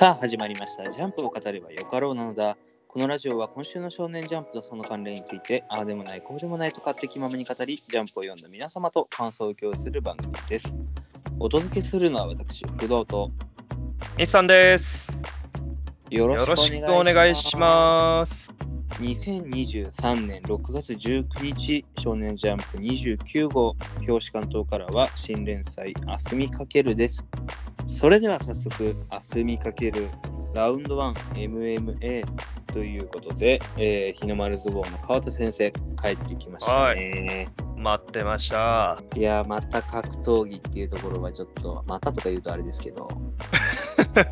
さあ始まりました。ジャンプを語ればよかろうなのだ。このラジオは今週の少年ジャンプとその関連について、ああでもない、こうでもないと勝手気ままに語り、ジャンプを読んだ皆様と感想を共有する番組です。お届けするのは私、不動と日産です。よよろろしくおお願いし。ます。2023年6月19日、少年ジャンプ29号、表紙関東からは新連載、あすみかけるです。それでは早速、あすみかけるラウンド 1MMA ということで、えー日の丸相撲の川田先生、帰ってきましたね。待ってました。い、やー、また格闘技っていうところはちょっと、またとか言うとあれですけど、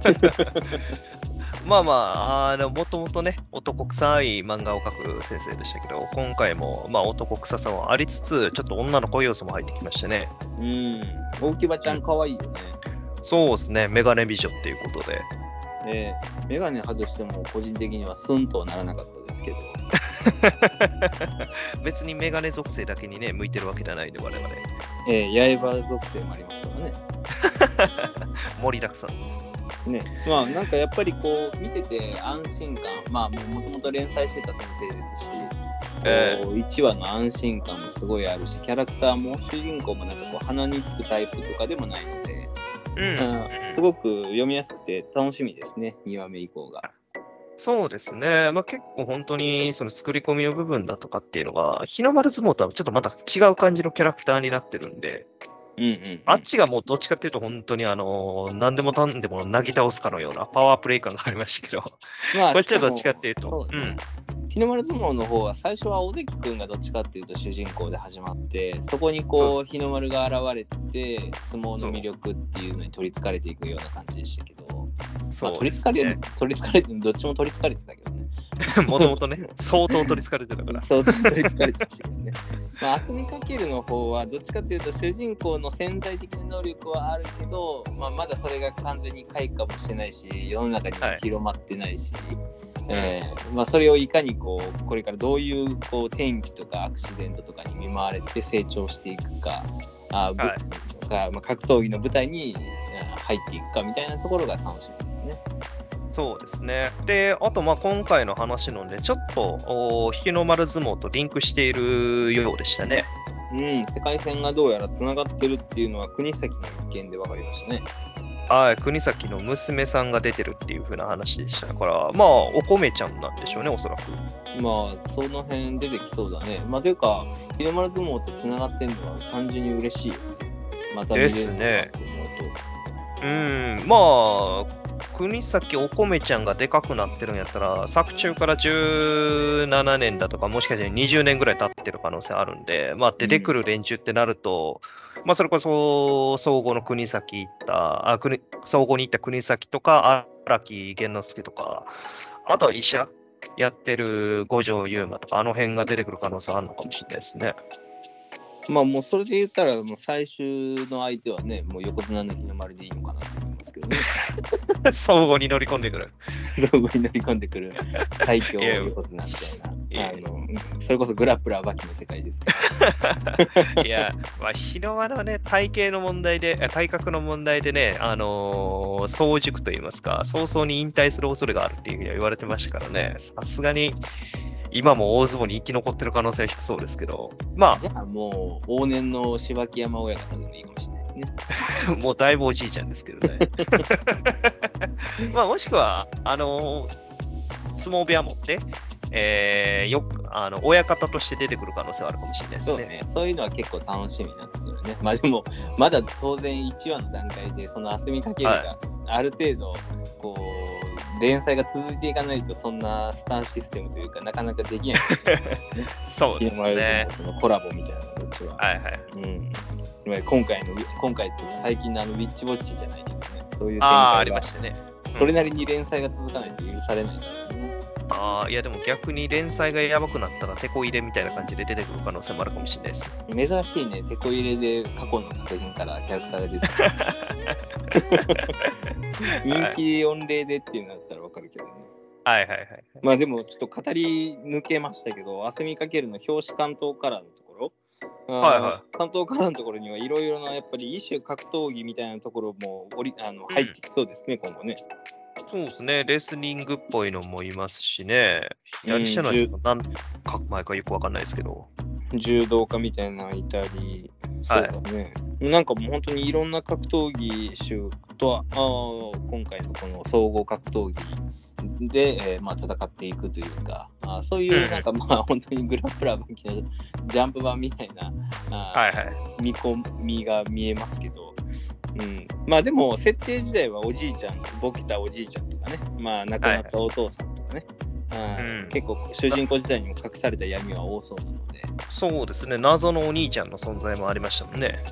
まあまあ、あの、もともとね、男臭い漫画を描く先生でしたけど、今回も、まあ、男臭さもありつつ、ちょっと女の子要素も入ってきましてね。うん、大木場ちゃん、かわいいよね。そうですね、メガネ美女っていうことで。えー、メガネ外しても個人的にはスンとはならなかったですけど、別にメガネ属性だけにね、向いてるわけじゃないんで、我々。えー、刃属性もありますからね。盛りだくさんです。ねまあなんかやっぱりこう見てて安心感、まあもともと連載してた先生ですし、えこう1話の安心感もすごいあるし、キャラクターも主人公もなんかこう鼻につくタイプとかでもないので、すごく読みやすくて楽しみですね、2話目以降が。そうですね、まあ、結構本当にその作り込みの部分だとかっていうのが、日の丸相撲とはちょっとまた違う感じのキャラクターになってるんで、うんうん、あっちがもうどっちかっていうと、本当にあの何でもかんでもなぎ倒すかのようなパワープレイ感がありましたけど、まあ こっちはどっちかっていうと。そうだね日の丸相撲の方は最初は尾関くんがどっちかっていうと主人公で始まってそこにそうこそう日の丸が現れて相撲の魅力っていうのに取りつかれていくような感じでしたけど、まあ、取りつかれる、取りつかれてどっちも取りつかれてたけどね。もともとね、相当取りつかれてたから。そう取りつかれてましたけど。ねまああすみかけるの方はどっちかっていうと主人公の潜在的な能力はあるけど、まあ、まだそれが完全に開花もしてないし世の中にも広まってないし、えーまあ、それをいかにこうこれからどういうこう天気とかアクシデントとかに見舞われて成長していくかあ、ぶはい。がまあ、格闘技の舞台にあ入っていくかみたいなところが楽しみ。そうですね。で、あとまあ今回の話のね、ちょっとお日の丸相撲とリンクしているようでしたね。うん、世界線がどうやらつながってるっていうのは国崎の一件で分かりましたね。はい、国崎の娘さんが出てるっていう風な話でしたから、まあ、お米ちゃんなんでしょうね、おそらく。まあ、その辺出てきそうだね。まあ、というか、日の丸相撲とつながってんのは単純に嬉しい。また見れるですねと思ううん、まあ、国崎お米ちゃんがでかくなってるんやったら、作中から17年だとか、もしかして20年ぐらい経ってる可能性あるんで、まあ、出てくる連中ってなると、まあ、それこそ、総合の国崎行った、あ国総合に行った国崎とか、荒木源之助とか、あとは医者やってる五条優馬とか、あの辺が出てくる可能性あるのかもしれないですね。まあ、もうそれで言ったら、もう最終の相手はね、もう横綱の日の丸でいいのかなと思いますけどね。総合に乗り込んでくる。そこに乗り込んでくる最強横綱みたいな。いやあのそれこそグラップラーバキの世界ですから。いや、まあ、日の丸はね、体型の問題で、あ体格の問題でね、あのー早熟といいますか、早々に引退する恐れがあるっていうふうには言われてましたからね、さすがに今も大相撲に生き残ってる可能性は低そうですけど、まじゃあもう往年の柴木山親方でもいいかもしれない もうだいぶおじいちゃんですけどね。まあ、もしくは、あのー相撲部屋持って、えーよくあの親方として出てくる可能性はあるかもしれないですね。そうね、そういうのは結構楽しみになってくるね。まあでも、まだ当然1話の段階で、そのあすみかけるがある程度、こう、連載が続いていかないと、そんなスタンシステムというか、なかなかできない そうですね。そのコラボみたいな形は。はいはい。うん。今回の、今回っていうか最近のあのウィッチウォッチじゃないけどね、そういう展開ああ、がありましたね。それなりに連載が続かないと許されないからね。ああ、いやでも逆に連載がやばくなったら、テこ入れみたいな感じで出てくる可能性もあるかもしれないです。珍しいね、テこ入れで過去の作品からキャラクターが出てくる。人気御礼でっていうのだったらわかるけどね。はいはいはい。まあでもちょっと語り抜けましたけど、あすみかけるの表紙関東カラーのとはいは関東カラーのところにはいろいろなやっぱり一種格闘技みたいなところもおりあの入ってきそうですね、今後ね。そうですね、レスリングっぽいのもいますしね、左下の人何か前かよくわかんないですけど。柔道家みたいなのいたり、そうだね。なんかもう本当にいろんな格闘技種とは、あ今回のこの総合格闘技で、えー、まあ、戦っていくというか、あそういうなんかまあ 本当にグラップラー版機のジャンプ版みたいなあ、はいはい、見込みが見えますけど、うん、まあでも設定時代はおじいちゃん、ボケたおじいちゃんとかね、まあ亡くなったお父さんとかね、はいはい、結構主人公時代にも隠された闇は多そうなので。そうですね、謎のお兄ちゃんの存在もありましたもんね。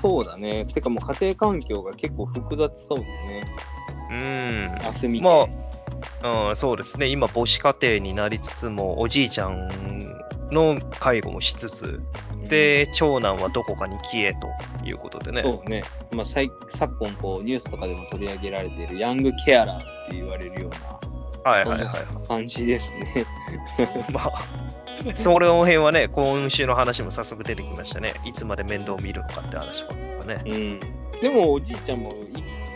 そうだね。てかもう家庭環境が結構複雑そうですね。うん。あすみまあ、うん、そうですね。今、母子家庭になりつつも、おじいちゃんの介護もしつつ、で、長男はどこかに消えということでね。そうね。まあ、昨今こう、ニュースとかでも取り上げられているヤングケアラーって言われるような、はいはいはい、感じですね。まあ、それの辺はね、今週の話も早速出てきましたね。いつまで面倒を見るのかって話はね。うん。でも、おじいちゃんも、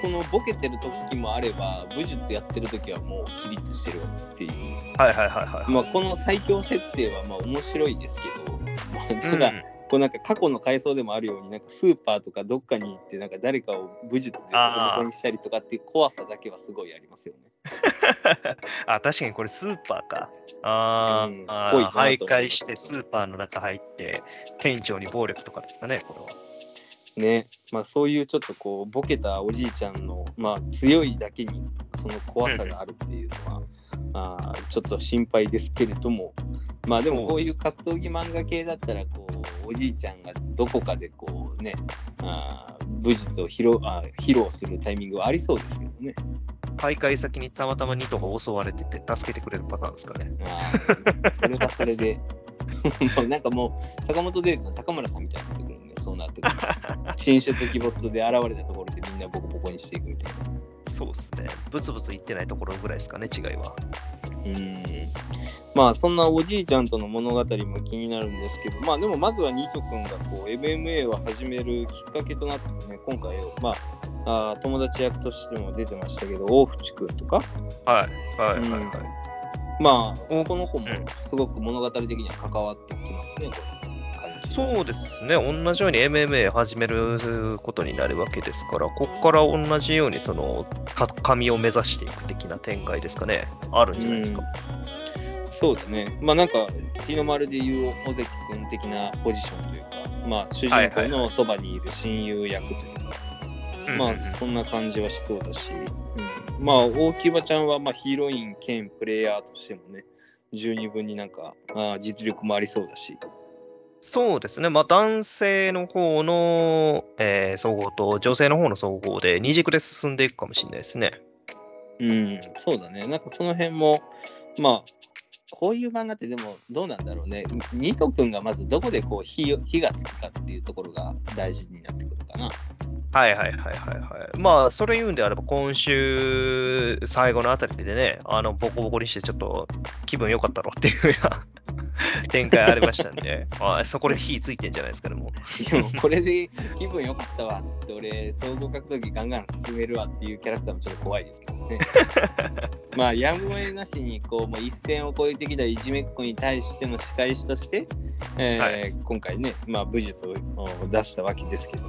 このボケてる時もあれば、武術やってる時はもう起立してるっていう。はいはいはいはい、まあ、この最強設定はまあ面白いですけど、まあ、ただ、うんこうなんか過去の回想でもあるようになんかスーパーとかどっかに行ってなんか誰かを武術でボコにしたりとかっていう怖さだけはすごいありますよね。あ確かにこれスーパーか。あ、うん、あ徘徊してスーパーの中入って店長に暴力とかですかねこれは。ね。まあそういうちょっとこうボケたおじいちゃんのまあ強いだけにその怖さがあるっていうのは、うん、あちょっと心配ですけれども。まあでもこういう格闘技漫画系だったらこうおじいちゃんがどこかでこうねあ武術を披露あ披露するタイミングはありそうですけどね。大会先にたまたま2頭が襲われてて助けてくれるパターンですかね。それはそれで。なんかもう坂本デートの高村さんみたいになそうなってくる。新種的没で現れたところでみんなボコボコにしていくみたいな。そうですね。ブツブツ言ってないところぐらいですかね、違いは。うん。まあそんなおじいちゃんとの物語も気になるんですけど、まあでもまずはニート君がこう MMA を始めるきっかけとなってね、今回、まあ、あ友達役としても出てましたけど、大淵君とか。はい、はい、はい、はい。まあ、この子もすごく物語的には関わってきますね、そうですね、同じように MMA 始めることになるわけですから、ここから同じようにその神を目指していく的な展開ですかね、あるんじゃないですか。うんそうだね。まあなんか、日の丸でいう尾関君的なポジションというか、まあ主人公のそばにいる親友役というか、まあそんな感じはしそうだし、うん、まあ大木場ちゃんはまあヒロイン兼プレイヤーとしてもね、十二分になんかあ実力もありそうだし。そうですね、まあ、男性の方の、えー、総合と女性の方の総合で二軸で進んでいくかもしれないですね。うん、そうだね。なんかその辺も、まあ、こういう漫画ってでもどうなんだろうね。ニート君がまずどこでこう火火がつくかっていうところが大事になってくるかな。はいはいはいはいはい。まあ、それ言うんであれば、今週最後のあたりでね、あの、ボコボコにしてちょっと気分良かったろっていうような 展開ありましたんで、あそこで火ついてんじゃないですかね、もう。でも、これで 気分良かったわって、俺、総合格闘技ガンガン進めるわっていうキャラクターもちょっと怖いですけどね。まあ、やむを得なしに、こう、もう一線を越えてきたいじめっ子に対しての仕返しとして、えーはい、今回ね、まあ、武術を出したわけですけど、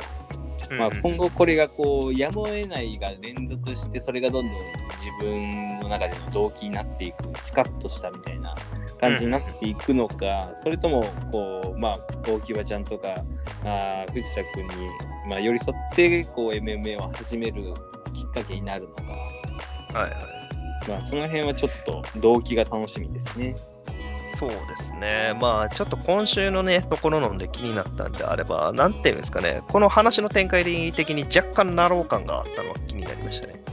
まあ、今後これがこうやむを得ないが連続してそれがどんどん自分の中での動機になっていくスカッとしたみたいな感じになっていくのか、うん、それともこうまあ大木場ちゃんとかあ藤田君に、まあ、寄り添ってこう MMA を始めるきっかけになるのか、はいはいまあ、その辺はちょっと動機が楽しみですね。そうですね。まあ、ちょっと今週のね、ところので気になったんであれば、なんていうんですかね、この話の展開的に若干なろう感があったのは気になりましたね。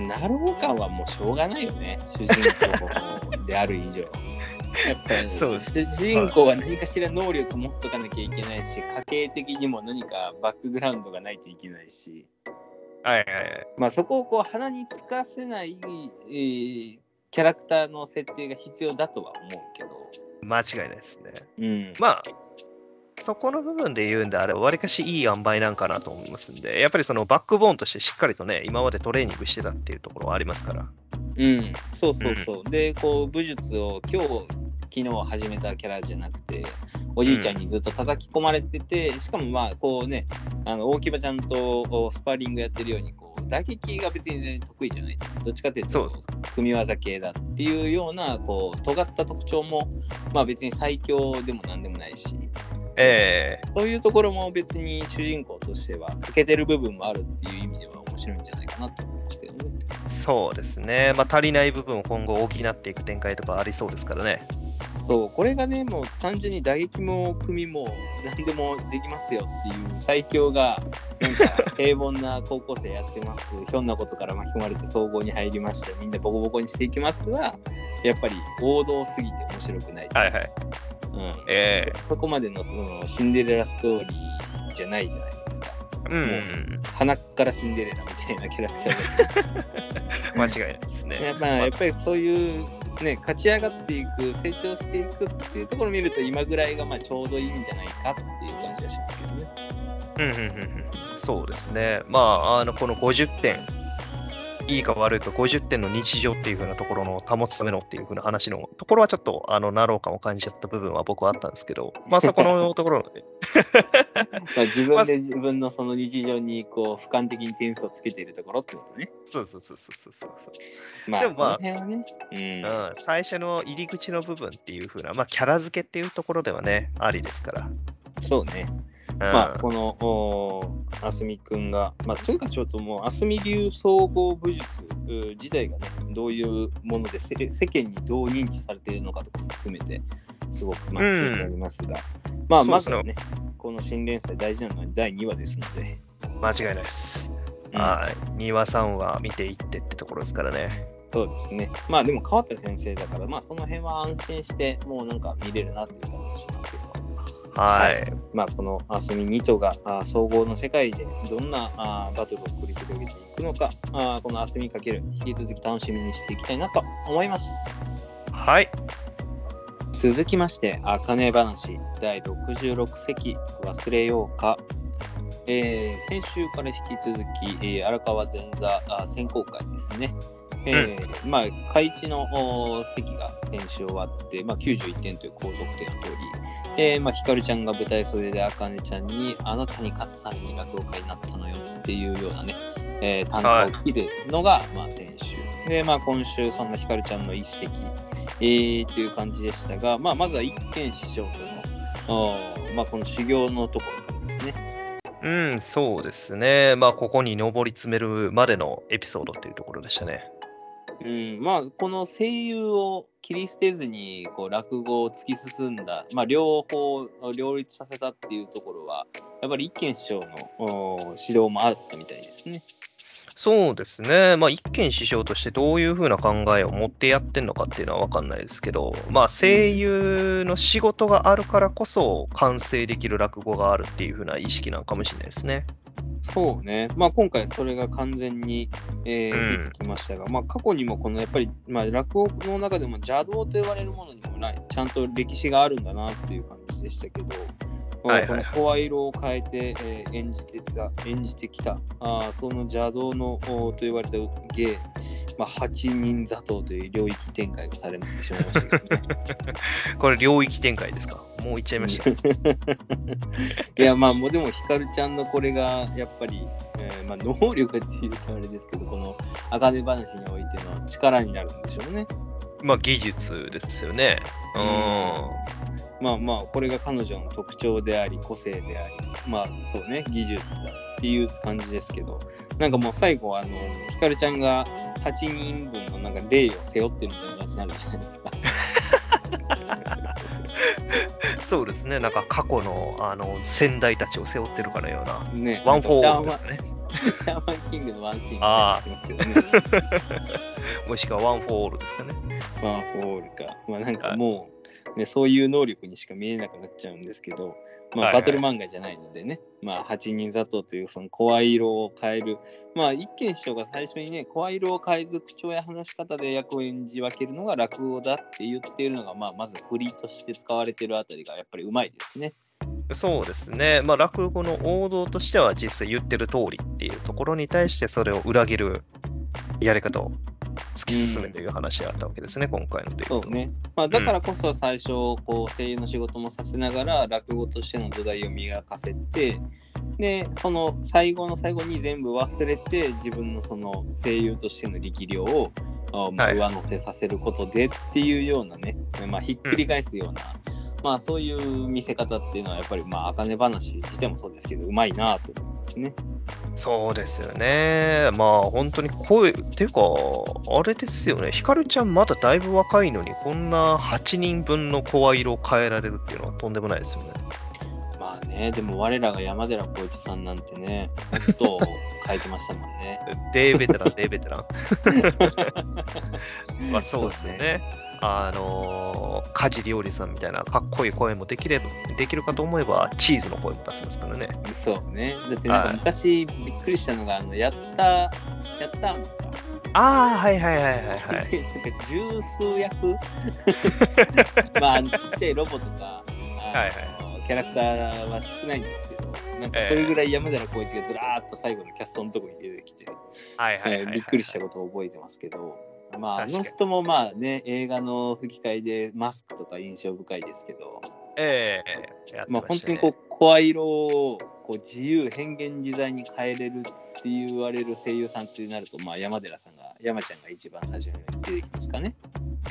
なろう感はもうしょうがないよね、主人公である以上。やっぱり、主人公は何かしら能力持っとかなきゃいけないし、家系的にも何かバックグラウンドがないといけないし。はいはいはい。まあそこをこう鼻につかせない、えー、キャラクターの設定が必要だとは思うけど。間違いないですね。うん、まあ、そこの部分で言うんであれば、わりかしいい塩梅なんかなと思いますんで、やっぱりそのバックボーンとしてしっかりとね、今までトレーニングしてたっていうところはありますから。うん、そうそうそう。で、こう、武術を今日、昨日始めたキャラじゃなくて、おじいちゃんにずっと叩き込まれてて、しかもまあ、こうね、あの大木場ちゃんとスパーリングやってるように、こう打撃が別に全然得意じゃない。どっちかっていうとそう、組み技系だっていうような、こう、尖った特徴も、まあ別に最強でもなんでもないし、ええそういうところも別に主人公としては欠けてる部分もあるっていう意味では面白いんじゃないかなと思いますけどね。そうですね。まあ、足りない部分を今後補っていく展開とかありそうですからね。そう、これがね、もう単純に打撃も組も何でもできますよっていう最強が、なんか平凡な高校生やってます、ひょんなことから巻き込まれて総合に入りました、みんなボコボコにしていきますは、やっぱり王道すぎて面白くない。はいはい。うん、ええそこまでのそのシンデレラストーリーじゃないじゃないですか。うん。鼻からシンデレラみたいなキャラクター 間違いないですね。で、やっぱやっぱりそういう、ね、勝ち上がっていく、成長していくっていうところを見ると、今ぐらいがまあちょうどいいんじゃないかっていう感じがしますけどね。うんうんうんうんそうですね。まあ、あの、この50点、いいか悪いか50点の日常っていう風なところの保つためのっていう風な話のところはちょっと、あの、なろう感を感じちゃった部分は僕はあったんですけど、まあそこの ところ、まあ、自分で自分のその日常にこう俯瞰的に点数をつけているところってことね。そうそうそうそうそうそう。まあ、でもまあこの辺はね、うんうん、最初の入り口の部分っていう風な、まあ、キャラ付けっていうところではね、ありですから。そうね。うん、まあ、この、おーあすみくんが、まあ、とにかくちょっともう、あすみ流総合武術う自体がね、どういうもので世世間にどう認知されているのかとかも含めて、すごくまあ気になりますが、まあ、そうですねまずはね、この新連載大事なのは第2話ですので、間違いないです。うんはい。2話、3話見ていってってところですからね。そうですね。まあでも川田先生だから、まあその辺は安心して、もうなんか見れるなっていう感じがしますけど、はい。まあこのあすみニトがあ総合の世界でどんなあバトルを繰り広げていくのか、あこのあすみかける引き続き楽しみにしていきたいなと思います。はい。続きまして、あかね話第66席忘れようか。えー先週から引き続き、えー荒川前座あ選考会ですね。えーまあ、開地の席が先週終わって、まあ、91点という高得点の通り、えーまあ、ひかるちゃんが舞台袖であかねちゃんに、あなたに勝つために落語家になったのよっていうようなね、えー、単価を切るのが、まあ、先週。で、まあ、今週、そんなひかるちゃんの一席、えー、という感じでしたが、まあ、まずは一見師匠との、まあ、この修行のところからですね。うん、そうですね。まあ、ここに上り詰めるまでのエピソードっていうところでしたね。うん、まあこの声優を切り捨てずにこう落語を突き進んだ、まあ、両方を両立させたっていうところはやっぱり一見師匠のお指導もあったみたいですね。そうですね。まあ、一見師匠としてどういうふうな考えを持ってやってんのかっていうのは分かんないですけど、まあ、声優の仕事があるからこそ完成できる落語があるっていうふうな意識なのかもしれないですね。そうね、まあ、今回それが完全に、えーうん。出てきましたが、まあ、過去にもこのやっぱり、まあ、落語の中でも邪道と言われるものにもないちゃんと歴史があるんだなっていう感じでしたけど、はいはいはいこの声色を変えて、えー演じてた演じてきたあーその邪道のおと言われた芸、まあ、8人座頭という領域展開がされてしまいましたけど、ね、これ領域展開ですか？もう言っちゃいました。いやまあもうでもひかるちゃんのこれがやっぱり、えーまあ、能力っていうとあれですけどこの茜話においての力になるんでしょうね。まあ、技術ですよね。うん。まあまあこれが彼女の特徴であり個性でありまあそうね技術だっていう感じですけどなんかもう最後あのひかるちゃんが8人分のなんか霊を背負ってるみたいな感じになるじゃないですか。そうですね。なんか過去のあの先代たちを背負ってるかのような。ね、ワン・フォー・オーですかね。シャーマンキングのワンシーンあみたいになってますけどね。もしくはワン・フォー・オールですかね。まあ、フォールか。まあ、なんかもう、ね、そういう能力にしか見えなくなっちゃうんですけど、まあ、はいはいバトル漫画じゃないのでね、まあ、8人座頭というその声色を変える、まあ、一見師匠が最初にね、声色を変えず口調や話し方で役を演じ分けるのが落語だって言っているのが、まあ、まず振りとして使われてるあたりがやっぱりうまいですね。そうですね。まあ、落語の王道としては実際言ってる通りっていうところに対してそれを裏切るやり方を突き進めという話があったわけですね、今回ので。そううね。まあ、だからこそ最初、こう声優の仕事もさせながら、落語としての土台を磨かせて、で、その最後の最後に全部忘れて、自分のその声優としての力量を上乗せさせることでっていうようなね、まあ、ひっくり返すような、まあそういう見せ方っていうのはやっぱりまあ茜話自体もそうですけどうまいなと思いますね。そうですよね。まあ本当に声、っていうか、あれですよね。ひかるちゃんまだだいぶ若いのに、こんな8人分の声色を変えられるっていうのはとんでもないですよね。まあね、でも我らが山寺宏一さんなんてね、ずっと変えてましたもんね。デーベテラン、デーベテラン。まあそうですよね。あのー、梶里織さんみたいなかっこいい声もできればできるかと思えば、チーズの声も出せますからね。そうね。だってなんかはい昔びっくりしたのが、あのやった、やったんか。ああ、はいはいはいはいはい。なんか十数役 まあちっちゃいロボとか、あのはいキャラクターは少ないんですけど、なんかええそれぐらい山寺宏一がずらーっと最後のキャストのところに出てきて、はいはいはいびっくりしたことを覚えてますけど、まあ、あの人もまあね、映画の吹き替えでマスクとか印象深いですけど、ええやってま本当にこう声色をこう自由変幻自在に変えれるって言われる声優さんってなると、まあ、山寺さんが山ちゃんが一番最初に出てきますかね。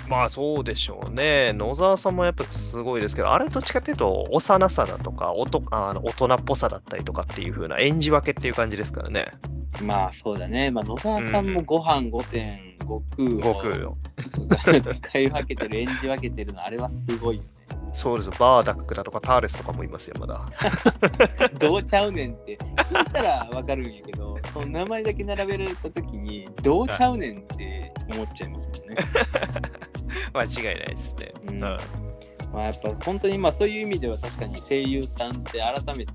まあそうでしょうね。野沢さんもやっぱすごいですけど、あれどっちかっていうと、幼さだとか、おとあの大人っぽさだったりとかっていう風な演じ分けっていう感じですからね。まあそうだね、まあ、野沢さんもご飯5点悟悟空を。使い分けてる演じ分けてるのあれはすごいよね。そうです。バーダックだとかターレスとかもいますよ、まだ。どうちゃうねんって聞いたらわかるんやけどその名前だけ並べられた時にどうちゃうねんって思っちゃいますもんね。間違いないですね。うんうんまあ、やっぱ本当にまあそういう意味では確かに声優さんって改めて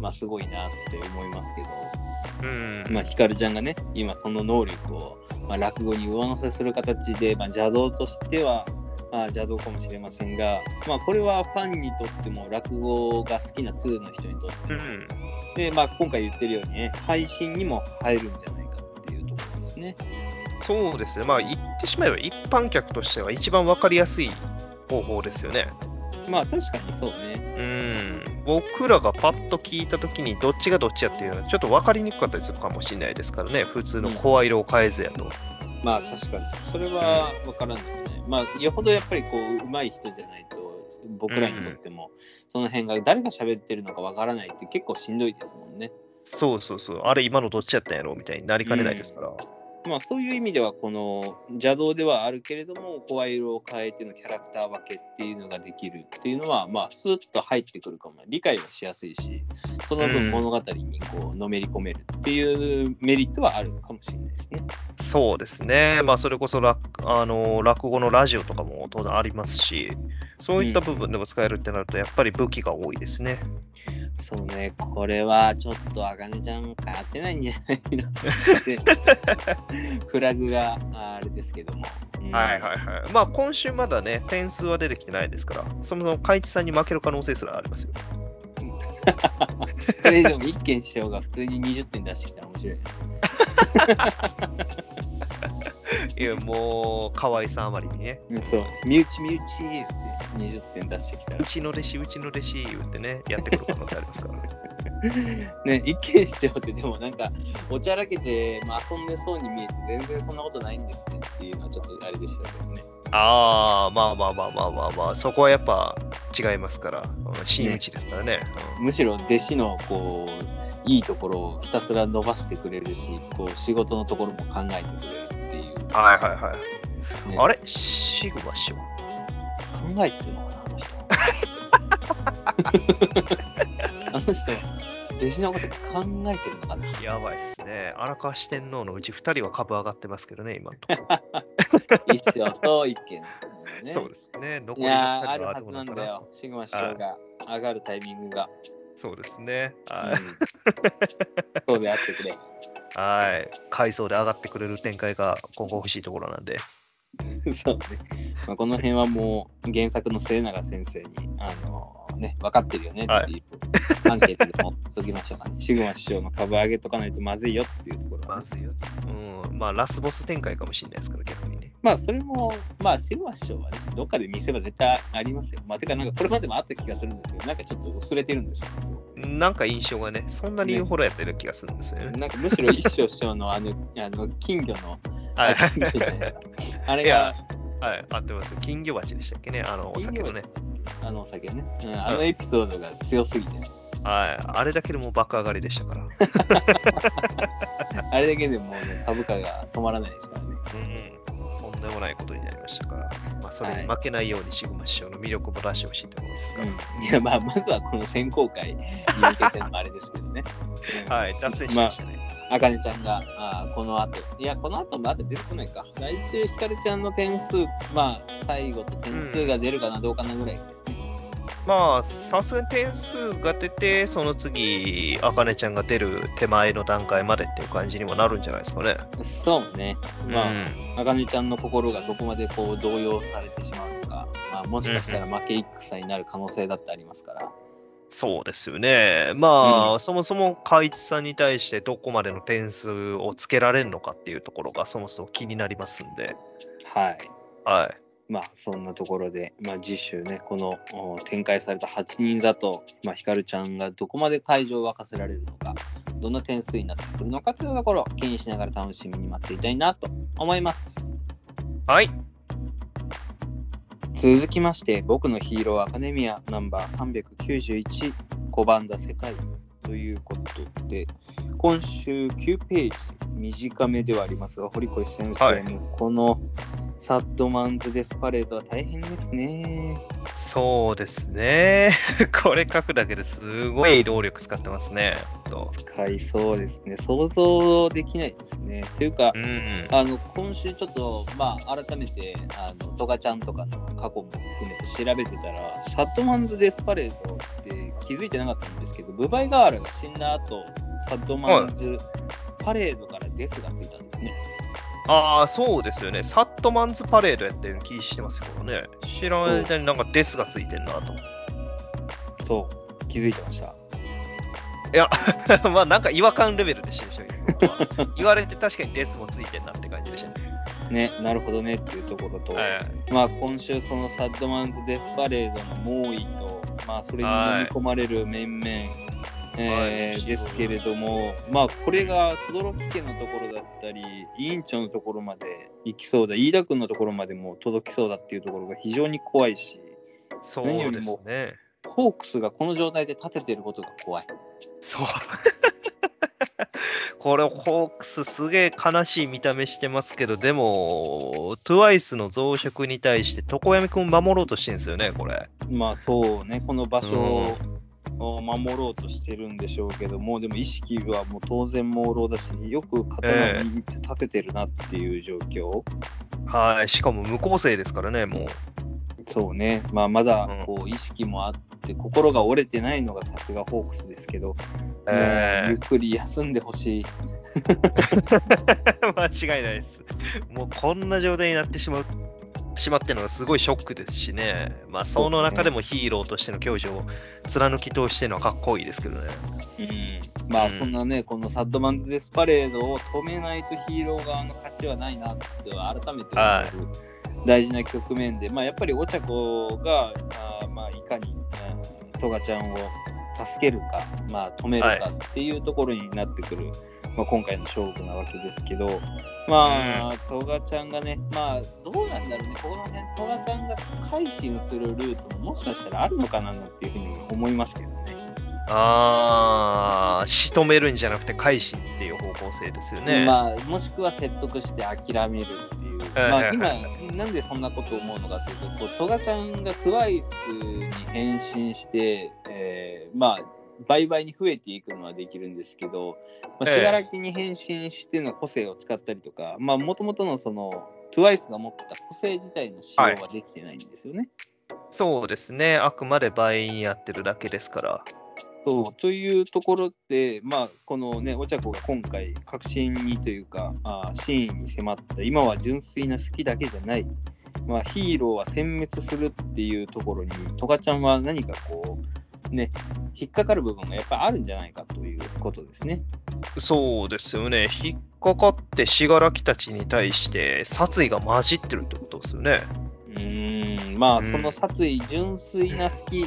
まあすごいなって思いますけど、うん。まあ、ヒカルちゃんがね今その能力をまあ落語に上乗せする形で、まあ、邪道としてはまあ邪道かもしれませんが、まあ、これはファンにとっても落語が好きな2の人にとってもうん。で、まあ、今回言ってるようにね配信にも入るんじゃないかっていうところですね。そうですね。まあ言ってしまえば一般客としては一番わかりやすい方法ですよね。まあ確かにそうね。うん。僕らがパッと聞いたときにどっちがどっちやっていうのはちょっと分かりにくかったりするかもしれないですからね。普通の声色を変えずやと。まあ確かに。それは分からないね。まあよほどやっぱりこう上手い人じゃないと僕らにとってもその辺が誰が喋ってるのか分からないって結構しんどいですもんね。そうそうそう。あれ今のどっちやったんやろみたいになりかねないですから。まあそういう意味ではこの邪道ではあるけれども声色を変えてのキャラクター分けっていうのができるっていうのはまあスッと入ってくるかも理解はしやすいしそのうん分物語にこうのめり込めるっていうメリットはあるかもしれないですね。そうですね。まあそれこそ落あの落語のラジオとかも当然ありますし、そういった部分でも使えるってなるとやっぱり武器が多いですね。そうね、これはちょっとあかねちゃん勝てないんじゃないのフラグがあれですけども。うんはいはいはい。まあ今週まだね、点数は出てきてないですから、そもそも海地さんに負ける可能性すらありますよ。これでも一軒師匠が普通に20点出してきたら面白いね。いや、もう、可愛さあまりにね、うんそう、身内身内って20点出してきたらう。ちの弟子、うちの弟子言ってね、やってくる可能性ありますから。ね、一軒師匠ってでもなんかおちゃらけて、まあ、遊んでそうに見えて全然そんなことないんですねっていうのはちょっとあれでしたけどね。ああ、まあまあまあまあまあまあ、そこはやっぱ違いますから、うん真打ちですからね。むしろ弟子のこういいところをひたすら伸ばしてくれるしこう仕事のところも考えてくれるっていう、うんはいはいはい。ねあれ？シグマ師匠。考えてるのかなあの人 あの人弟子のこと考えてるのかなやばいっすね。荒川四天王のうち2人は株上がってますけどね、今のところ。一生と一軒、ね、そうですね。残いりのやーあ2人はるはずどうなんのかな。なだよシグマ師匠が上がるタイミングが、そうですね。うんはい。そうであってくれはい。階層で上がってくれる展開が今後欲しいところなんで。そうね。まあ、この辺はもう原作の末永先生に、あのね、分かってるよねっていう、アンケートでもっときましたからね。シグマ師匠の株上げとかないとまずいよっていうところは、まずいよ。うん、まあ、ラスボス展開かもしれないですから、逆にね。まあ、それも、まあ、シグマ師匠はね、どっかで見せば絶対ありますよ。まあ、てか、なんかこれまでもあった気がするんですけど、なんかちょっと薄れてるんですよ。なんか印象がね、そんなにホラーやってる気がするんですよね。なんかむしろ一生師匠のあの、あの金魚の、はい あれが、はい、合ってます。金魚鉢でしたっけね、あのお酒のね。あのお酒ね、うん、あのエピソードが強すぎて、はい、あれだけでもう爆上がりでしたから。あれだけでもうね、株価が止まらないですからね。うん、とんでもないことになりましたから、まあ、それに負けないようにシグマ師匠の魅力も出してほしいところですか？ら。うん、いや、まあ、まずはこの選考会に向けてのあれですけどね。う んはい、脱線しましたね。あかねちゃんが、あーこの後、いや、この後まだ出てこないか。来週、ひかるちゃんの点数、まあ、最後と点数が出るかな、どうかなぐらいですね。まあ、さすがに点数が出て、その次、あかねちゃんが出る手前の段階までっていう感じにもなるんじゃないですかね。そうね。まあ、うんあかねちゃんの心がどこまでこう動揺されてしまうのか、まあ、もしかしたら負け戦になる可能性だってありますから。そうですよね。まあ、そもそも海一さんに対してどこまでの点数をつけられるのかっていうところがそもそも気になりますんで、はい。はい。まあ、そんなところで、まあ、次週ね、このお展開された8人だと、まあ、ひかるちゃんがどこまで会場を沸かせられるのか、どんな点数になってくるのかというところを気にしながら楽しみに待っていたいなと思います。はい。続きまして、僕のヒーローアカデミアナンバー391、5番だ世界ということで、今週9ページ、短めではありますが、堀越先生のこのサッドマンズ・デスパレードは大変ですね。そうですね。これ書くだけですごい労力使ってますね。と使いそうですね。想像できないですね。というか、うん。あの今週ちょっと、まあ、改めてあのトガちゃんとかの過去も含めて調べてたらサッドマンズ・デスパレードって気づいてなかったんですけどブバイガーラが死んだ後サッドマンズパレードからデスがついたんですね。ああ、そうですよね。サットマンズパレードやってる気してますけどね。知らない間になんかデスがついてんなと。そう気づいてました。いや、まあなんか違和感レベルでしたよ僕は言われて確かにデスもついてんなって感じでしたね。ね、なるほどねっていうところと、はいまあ、今週そのサッドマンズ・デスパレードの猛威と、まあ、それに飲み込まれる面々、えですけれども、まあ、これが轟家のところだったり委員長のところまで行きそうだ飯田君のところまでも届きそうだっていうところが非常に怖いしそうですね。ホークスがこの状態で立ててることが怖い。そう。これ、ホークスすげえ悲しい見た目してますけど、でも、トゥワイスの増殖に対して、常闇君守ろうとしてるんですよね、これ。まあそうね、この場所を守ろうとしてるんでしょうけども、でも意識はもう当然朦朧だし、よく刀を握って立ててるなっていう状況。はい。しかも無構成ですからね、もう。そうね、まあ、まだうんこう意識もあって、心が折れてないのがさすがホークスですけど、えーゆっくり休んでほしい。間違いないです。もうこんな状態になってしまう。しまってるのがすごいショックですしね。まあ、その中でもヒーローとしての教授を貫き通してるのはかっこいいですけどね。うん、まあ、うんそんなね、このサッドマンズ・デスパレードを止めないとヒーロー側の勝ちはないなって改めては思う大事な局面で、まあ、やっぱりお茶子が、あーまあ、いかに、うんトガちゃんを助けるか、まあ、止めるかっていうところになってくる、まあ、今回の勝負なわけですけど、まあ、トガちゃんがね、まあ、どうなんだろうね、ここの辺、トガちゃんが改心するルートももしかしたらあるのかなっていうふうに思いますけどね。あー、仕留めるんじゃなくて改心っていう方向性ですよね。まあ、もしくは説得して諦めるってまあ、はいは今、なんでそんなことを思うのかというと、こうトガちゃんが TWICE に変身して、えーまあ、倍々に増えていくのはできるんですけど、まあ、ええ信楽に変身しての個性を使ったりとか、まあ、もともとのその TWICE が持ってた個性自体の使用はできてないんですよね。そうですね。あくまで倍にやってるだけですから。そうというところで、まあ、このね、お茶子が今回、確信にというか、あ真意に迫った、今は純粋な好きだけじゃない、まあ、ヒーローは殲滅するっていうところに、トガちゃんは何かこう、ね、引っかかる部分がやっぱあるんじゃないかということですね。そうですよね。引っかかって信楽たちに対して殺意が混じってるってことですよね。うーん、まあ、その殺意、純粋な好き、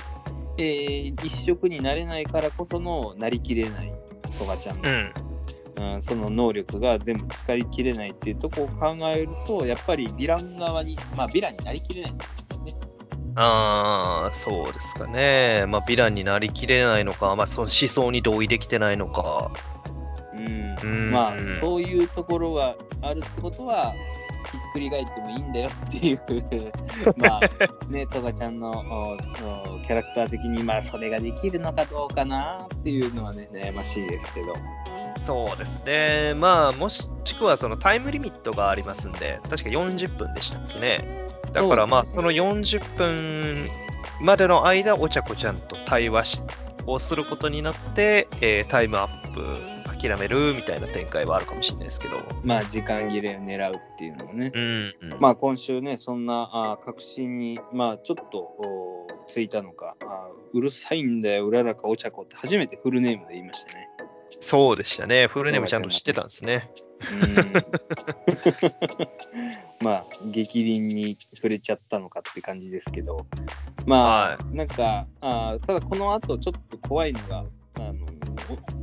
えー一色になれないからこそのなりきれないトガちゃんの、うん。うんその能力が全部使い切れないっていうところを考えると、やっぱりヴィラン側に、まあ、ヴィランになりきれないんですよね。ああ、そうですかね。まあ、ヴィランになりきれないのか、まあ、その思想に同意できてないのか。うんうんまあ、そういうところがあるってことは、くり返ってもいいんだよっていう、まあ、ね、トガちゃんのキャラクター的に、まあ、それができるのかどうかなっていうのはね、悩ましいですけど。そうですね。まあ、もしくはそのタイムリミットがありますんで、確か40分でしたっけね。だからまあ、その40分までの間、お茶子ちゃんと対話しをすることになって、えータイムアップ諦めるみたいな展開はあるかもしれないですけど。まあ、時間切れを狙うっていうのもね。うん、うん。まあ、今週ね、そんなあ確信に、まあ、ちょっとおついたのかあ、うるさいんだよ、うららかお茶子って初めてフルネームで言いましたね。そうでしたね。フルネームちゃんと知ってたんですね。うん まあ、激鱗に触れちゃったのかって感じですけど、まあ、はなんかあ、ただこの後ちょっと怖いのが、あの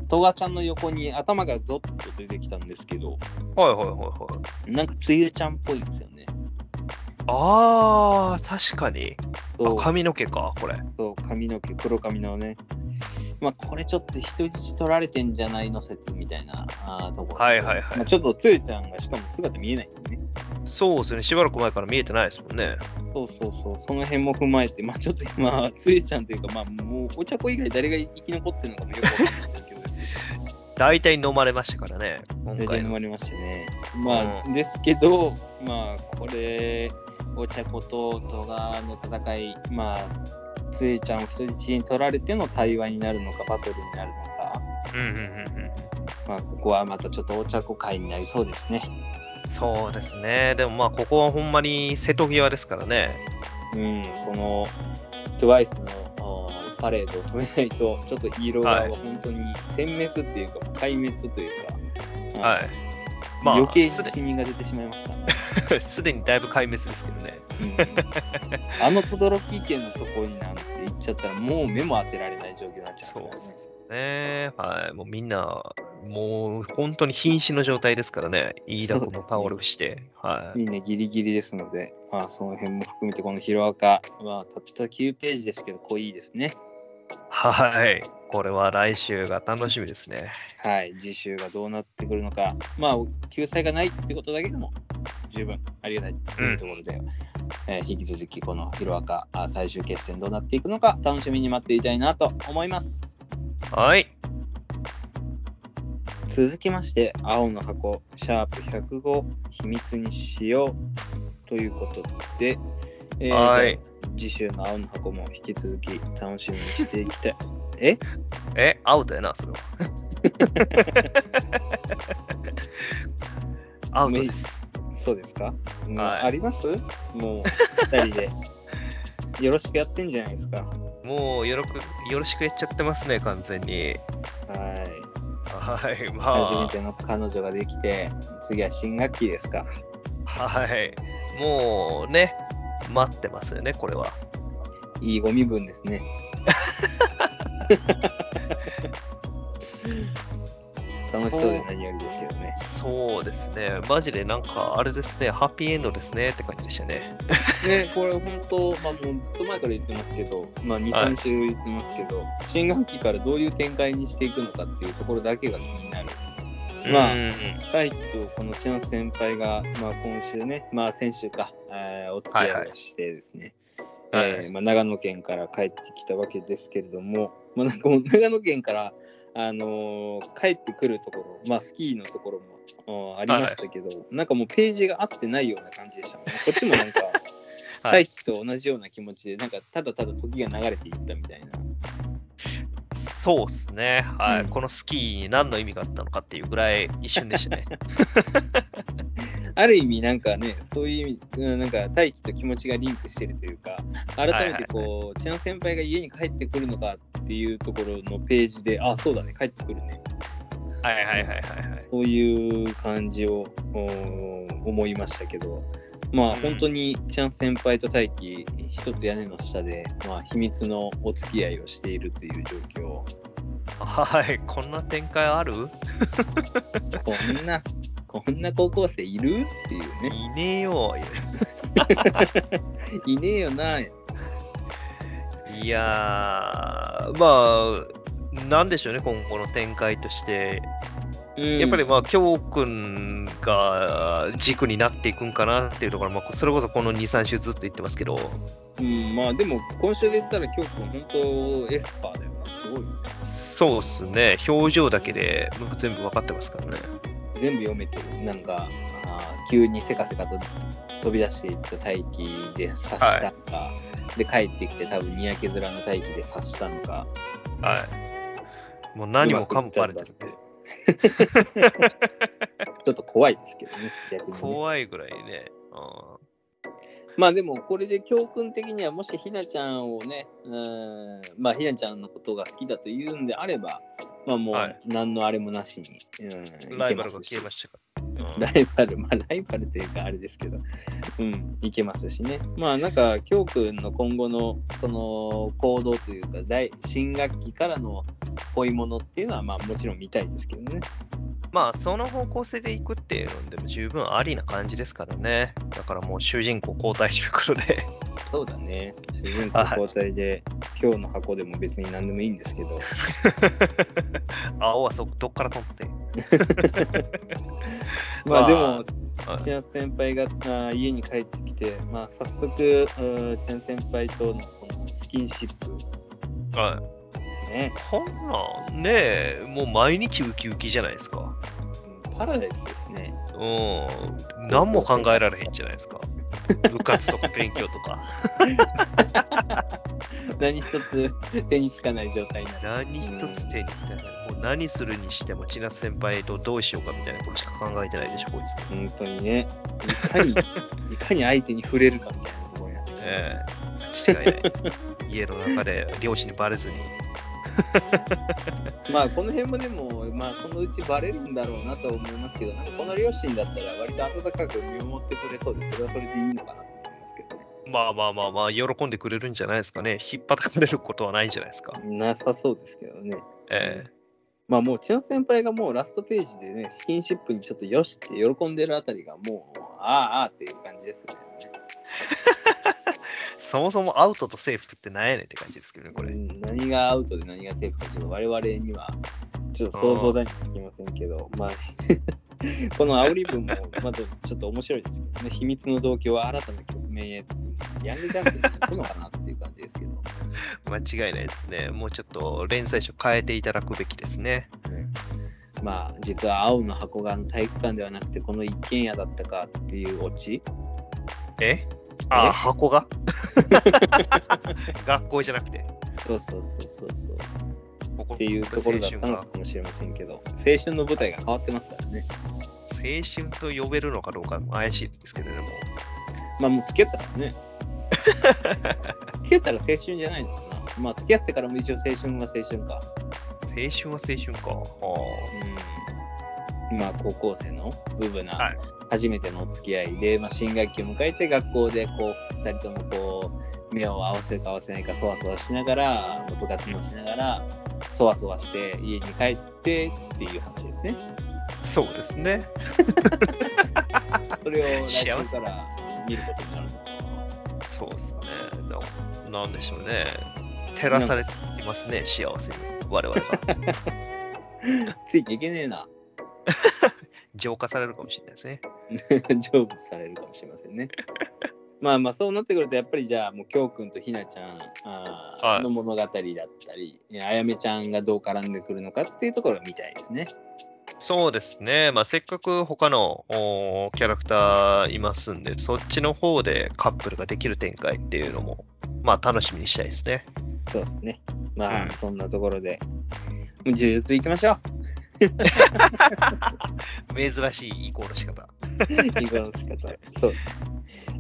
トガちゃんの横に頭がゾッと出てきたんですけど、はいはいはいはい。なんかつゆちゃんっぽいですよね。ああ、確かに。あ髪の毛か、これ。そう髪の毛、黒髪のね。まあ、これちょっと人質取られてんじゃないの説みたいなあーところ。はいはいはいまあ、ちょっとつゆちゃんがしかも姿見えないんでね。そうですね。しばらく前から見えてないですもんね。そうそうそう、その辺も踏まえて、まあちょっと今、つゆちゃんというか、まあもうお茶子以外誰が生き残ってるのかもよくわかんない状況ですけ 大体飲まれましたからね。今ど、大回の。体生まれましたね。まあ、ですけど、まあこれ、お茶子と戸川の戦い、まあ、つゆちゃんを人質に取られての対話になるのか、バトルになるのか、うんうんうんうん。まあここはまたちょっとお茶子会になりそうですね。そうですね。でもまあ、ここはほんまに瀬戸際ですからね。うん、この TWICE のパレードを止めないと、ちょっとヒーロー側は本当に殲滅っていうか、壊滅というか、はい。まあ、余計に死人が出てしまいましたね。すでにだいぶ壊滅ですけどね。うんあの轟池のところになんて行っちゃったら、もう目も当てられない状況になっちゃそううんでですすね。はい。もうみんな、もう本当に瀕死の状態ですからね。飯田君も倒れして。はい。いいね、ギリギリですので、まあ、その辺も含めて、このヒロアカ、まあ、たった9ページですけど、濃いですね。はい。これは来週が楽しみですね。はい、次週がどうなってくるのか、まあ、救済がないってことだけでも、十分ありがたいというところで、えー引き続き、このヒロアカあ最終決戦どうなっていくのか、楽しみに待っていたいなと思います。はい。続きまして、青の箱、シャープ105、秘密にしようということで、えーはい。次週の青の箱も引き続き楽しみにしていきたい。え？え、アウトやな、それは。アウトです。そうですか、もうはいあります？もう二人で。よろしくやってんじゃないですか？もうよろくよろしくやっちゃってますね、完全に。はい。はい。まあ、初めての彼女ができて、次は新学期ですか？はい。もうね、待ってますよね、これは。いいゴミ分ですね。楽しそうで何よりですけどね。そうですね。マジでなんか、あれですね、ハッピーエンドですねって感じでしたね。ね、これ本当、まあもうずっと前から言ってますけど、まあ2、はい3週言ってますけど、新学期からどういう展開にしていくのかっていうところだけが気になる。まあうん大輝とこの千奈先輩が、まあ、今週ね、まあ、先週か、えーお付き合いをしてですね、はいえーまあ、長野県から帰ってきたわけですけれども、まあ、なんかもう長野県から、あのー帰ってくるところ、まあ、スキーのところもありましたけど、なんかもうページが合ってないような感じでしたもんね。こっちもなんか、はい大輝と同じような気持ちで、なんかただただ時が流れていったみたいな。そうですね。はい、うんこのスキーに何の意味があったのかっていうぐらい一瞬でしたね。ある意味なんかね、そういう意味、うんなんか大輝と気持ちがリンクしてるというか、改めてこう、千奈先輩が家に帰ってくるのかっていうところのページで、あ、そうだね、帰ってくるね。はいはいはいはいはい。そういう感じをお思いましたけど、まあうん本当に千奈先輩と大輝、一つ屋根の下で、まあ秘密のお付き合いをしているという状況。はい、こんな展開ある？こんな、こんな高校生いる？っていうね。いねえよ。いねえよな。いやー、まあ、なんでしょうね、今後の展開として。うんやっぱりまあ、京君が軸になっていくんかなっていうところ、まあ、それこそこの2、3週ずっと言ってますけど、うん、まあでも今週で言ったら今日君本当エスパーだよな。すごい。そうっすね、表情だけで全部分かってますからね。全部読めてる。なんか、あー急にせかせかと飛び出していった大気で刺したのか、で帰ってきて多分にやけ面の大気で刺したのか。はい。もう何もかもバレてる。って。ちょっと怖いですけどね、逆にね、怖いぐらいね。うまあでもこれで教訓的にはもしひなちゃんをね、うんまあひなちゃんのことが好きだというんであれば、まあもうはい何のあれもなしに、うんんライバルが消えましたから。うんライバル、まあライバルというかあれですけど、うん、いけますしね。まあなんか、京くんの今後のその行動というか、大新学期からの恋物っていうのは、まあもちろん見たいですけどね。まあ、その方向性でいくっていうのでも十分ありな感じですからね。だからもう主人公交代ということで。そうだね。主人公交代で、今日の箱でも別に何でもいいんですけど、青はそどっから取って。まあでも、はい千夏先輩があー家に帰ってきて、まあ早速、うん千夏先輩とのこのスキンシップ、はい。ね、こんなんねえ、もう毎日ウキウキじゃないですか。うんパラダイスですね。うん。何も考えられへんじゃないですか。部活とか勉強とか。何一つ手につかない状態になる。何一つ手につかない。もう何するにしても、千夏先輩とどうしようかみたいなことしか考えてないでしょ、こいつ。本当にね、いかに、いかに相手に触れるかみたいなところになって。ええ間違いないです。家の中で両親にバレずに。まあ、この辺もでも、まあ、そのうちバレるんだろうなと思いますけど、なんかこの両親だったら割と温かく見守ってくれそうで、それはそれでいいのかなと思いますけどね。まあまあまあまあ、喜んでくれるんじゃないですかね。引っ張かれることはないんじゃないですか。なさそうですけどね。ええまあもう千奈先輩がもうラストページでね、スキンシップにちょっとよしって喜んでるあたりがもう、ああああっていう感じですよね。そもそもアウトとセーフってなんやねんって感じですけどね、これ。うん何がアウトで何がセーフか、ちょっと我々にはちょっと想像だにつきませんけど、まあ、この煽り文もまずちょっと面白いですけどね、秘密の動機を新たな局面へヤングジャンプに行くのかなっていう感じですけど、間違いないですね。もうちょっと連載書変えていただくべきですね。まあ、実は青の箱が体育館ではなくて、この一軒家だったかっていうオチ、え？あ、箱が？学校じゃなくて。そうそうそうそうそう。ここっていうところだったのかもしれませんけど、青春の舞台が変わってますからね。青春と呼べるのかどうかも怪しいですけどね、もう。まあもう付き合ったからね。付き合ったら青春じゃないのかな。まあ付き合ってからも一応青春は青春か。青春は青春か。うん。まあ高校生の部分なはい初めてのお付き合いで、まあ、新学期を迎えて学校でこう2人ともこう目を合わせるか合わせないかそわそわしながら部活もしながらそわそわして家に帰ってっていう話ですね。そうですね。それを来週幸せから見ることになるのかな。そうですね。ななんでしょうね。照らされつついますね、幸せに。我々が。ついていけねえな。浄化されるかもしれないですね。成仏されるかもしれませんね。まあまあそうなってくるとやっぱりじゃあもう京くんとひなちゃんあの物語だったり、あやめちゃんがどう絡んでくるのかっていうところを見たいですね。そうですね。まあ、せっかく他のキャラクターいますんで、そっちの方でカップルができる展開っていうのも、まあ、楽しみにしたいですね。そうですね。まあ、うんそんなところでう呪術行きましょ珍しい移行の仕方。う。移行の仕方。そう。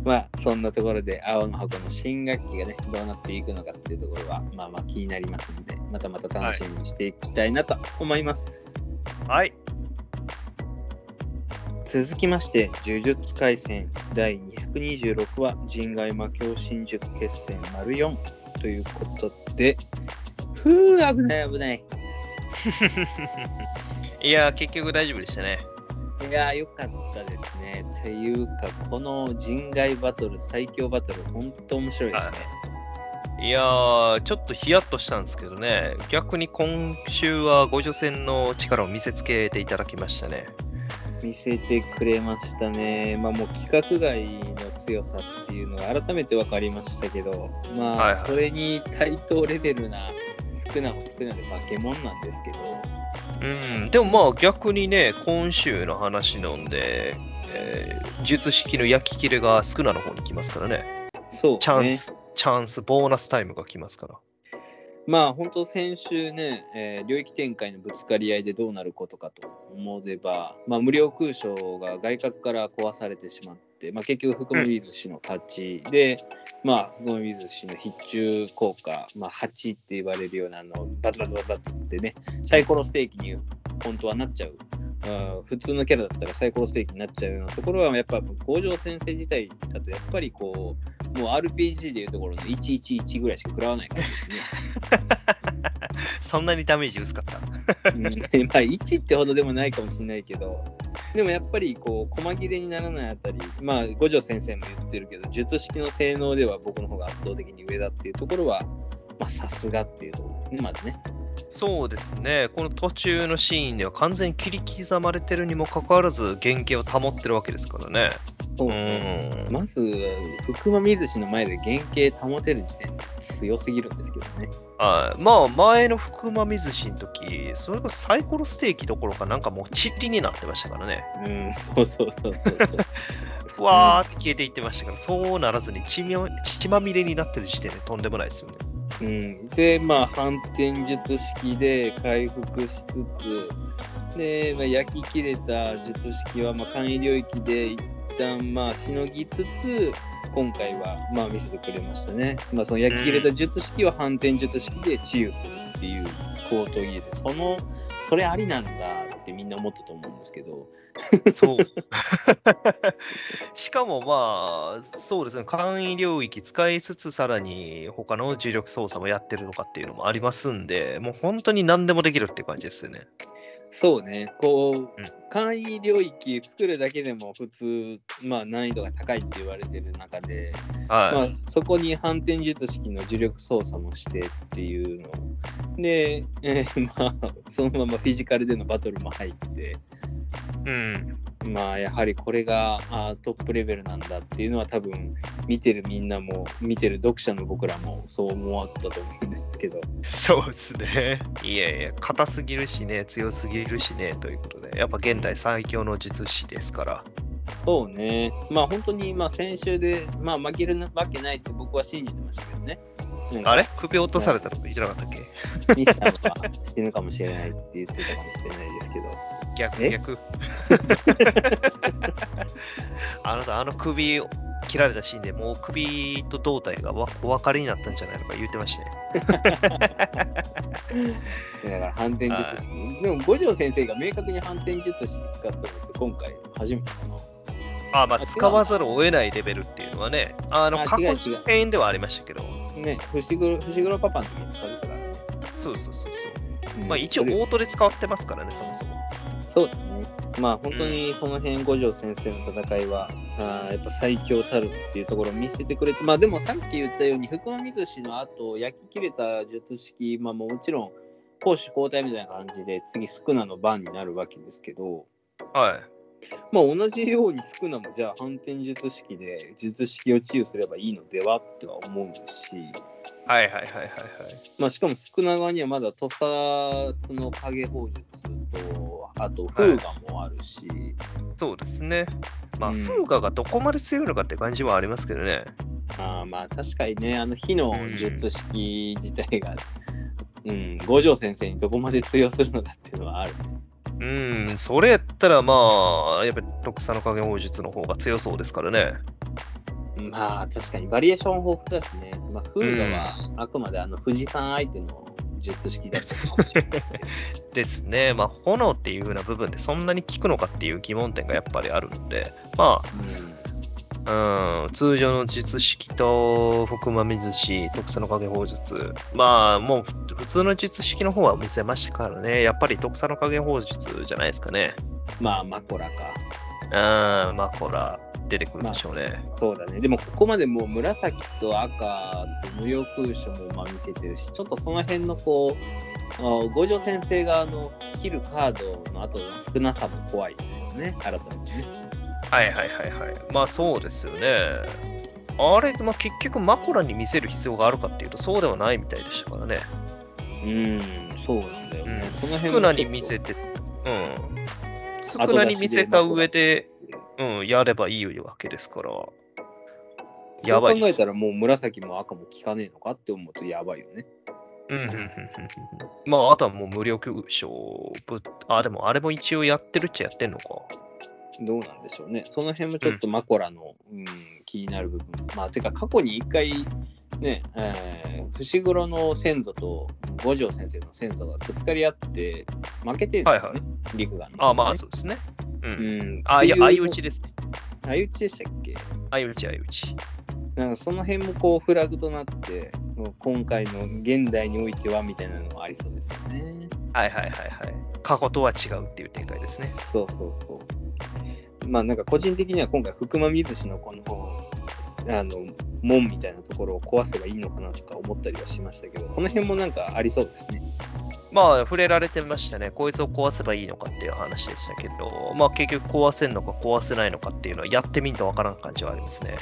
まあ、そんなところで、青の箱の新学期がね、どうなっていくのかっていうところは、まあまあ気になりますので、またまた楽しみにしていきたいなと思います。はい。続きまして、呪術廻戦第226話、人外魔境新宿決戦丸4ということで、ふう、危ない危ない。いやー、結局大丈夫でしたね。いやー、よかったですね。というか、この人外バトル、最強バトル、ほんと面白いですね。いやー、ちょっとヒヤッとしたんですけどね、逆に今週は五女戦の力を見せつけていただきましたね。見せてくれましたね。まあもう規格外の強さっていうのが改めて分かりましたけど、まあ、はいはいそれに対等レベルな少なも少なで化け物なんですけど、うん、でもまあ逆にね、今週の話なんで、えー術式の焼き切れが少なの方に来ますからね。そう、ね、チャンス、チャンス、ボーナスタイムが来ますから。まあ本当先週ね、えー領域展開のぶつかり合いでどうなることかと思えば、まあ、無料空将が外角から壊されてしまって、まあ、結局福森寿司の勝ちで、まあ福森寿司の必中効果、まあ、8って言われるようなあのバツバツバツバツってねサイコロステーキに本当はなっちゃう。普通のキャラだったらサイコロステーキになっちゃうようなところはやっぱ五条先生自体だとやっぱりこうもう RPG でいうところの111ぐらいしか食らわないからですね。そんなにダメージ薄かった？うんまあ1ってほどでもないかもしれないけどでもやっぱりこう細切れにならないあたりまあ五条先生も言ってるけど術式の性能では僕の方が圧倒的に上だっていうところはまあさすがっていうところですねまずねそうですね、この途中のシーンでは完全に切り刻まれてるにもかかわらず原型を保ってるわけですからね。そううん。まず福間水氏の前で原型保てる時点で強すぎるんですけどね。はい、まあ前の福間水氏の時、それこそサイコロステーキどころかなんかもうチッリになってましたからね。うん。そうそうそうそうそう。ふわーって消えていってましたから、そうならずに血まみれになってる時点でとんでもないですよね。うん、でまあ反転術式で回復しつつで、まあ、焼き切れた術式は、まあ、簡易領域で一旦まあしのぎつつ今回はまあ見せてくれましたね、まあ、その焼き切れた術式は反転術式で治癒するっていう高等技術。そのそれありなんだ。ってみんな思ったと思うんですけどそう。しかもまあ、そうですね、簡易領域使いつつ、さらに他の重力操作もやってるのかっていうのもありますんで、もう本当に何でもできるって感じですよね。そうね、こう、ん簡易領域作るだけでも普通、まあ難易度が高いって言われてる中で、はい。まあそこに反転術式の呪力操作もしてっていうの。で、えーまあそのままフィジカルでのバトルも入って、うん。まあやはりこれがあートップレベルなんだっていうのは多分見てるみんなも見てる読者の僕らもそう思ったと思うんですけど。そうですね。いやいや、硬すぎるしね、強すぎるしね、ということで、やっぱ現代最強の術師ですから。そうね。まあ本当にまあ先週で、まあ、負けるわけないって僕は信じてましたけどね。あれ？首落とされたとか言ってなかったっけ？西さんは死ぬかもしれないって言ってたかもしれないですけど。え？逆逆。あなた、あの首を切られたシーンでもう首と胴体がわお別れになったんじゃないのか言ってましたね。だから反転術式。でも五条先生が明確に反転術式使ったのって今回初めてかな。あまあ、使わざるを得ないレベルっていうのはね、あの、あ過去編ではありましたけど、ね、伏黒伏黒パパの時に使ってたからね。そうそうそうそう。うんまあ一応オートで使ってますからね、そもそも。そうだね。まあ本当にその辺五条先生の戦いは、あーやっぱ最強たるっていうところを見せてくれて、まあでもさっき言ったように、福間水氏の後、焼き切れた術式、まあもちろん、攻守交代みたいな感じで、次、スクナの番になるわけですけど、はい。まあ同じようにスクナもじゃあ反転術式で術式を治癒すればいいのではっては思うし、はいはいはいはいはい。まあしかもスクナ側にはまだ屠殺の影砲術と、あと風雅もあるし、そうですね。まあ、うん風雅がどこまで強いのかって感じはありますけどね。あーまあ確かにね、あの火の術式自体が、うん、五条先生にどこまで通用するのかっていうのはある。うん、それやったらまあ、やっぱり徳佐の影法術の方が強そうですからね。まあ確かにバリエーション豊富だしね、まあ、フードはあくまであの富士山相手の術式だったかもしれないけど。ですね。まあ、炎っていう風な部分でそんなに効くのかっていう疑問点がやっぱりあるので、まあ、うん、通常の術式と福間水師、徳佐の影法術、まあ、もうふ普通の術式の方は見せましたからね、やっぱり徳佐の影法術じゃないですかね。まあマコラか。うん、まあ、ほら、出てくるでしょうね。そうだね。でもここまでもう紫と赤と無料空所もまあ見せてるし、ちょっとその辺のこう、あ五条先生があの切るカードの後の少なさも怖いですよね、改めてね。はいはいはいはい。まあそうですよね。あれ、まあ、結局マコラに見せる必要があるかっていうとそうではないみたいでしたからね。うん、そうなんだよね。その少辺なに見せて、うん。少なに見せた上で、うん、やればいいわけですから。やばい考えたらもう紫も赤も効かねえのかって思うとやばいよね。うんうんうんうんうんまあ、あとはもう無料級賞ぶあ、でもあれも一応やってるっちゃやってんのか。どうなんでしょうね。その辺もちょっとマコラの、うん気になる部分。まあ、てか過去に一回、ね、えー、伏黒の先祖と五条先生の先祖がぶつかり合って負けてるんですよね、はいはい陸が、ね。あまあそうですね。う。うんん。あ、いや、相打ちですね。相打ちでしたっけ？相打ち、相打ち。なんかその辺もこうフラグとなって、今回の現代においてはみたいなのもありそうですよね。はいはいはいはい。過去とは違うっていう展開ですね。そうそうそう。まあなんか個人的には今回福間水氏のこのあの門みたいなところを壊せばいいのかなとか思ったりはしましたけど、この辺もなんかありそうですね。まあ、触れられてましたね。こいつを壊せばいいのかっていう話でしたけど、まあ結局壊せんのか壊せないのかっていうのはやってみんとわからん感じはありますね。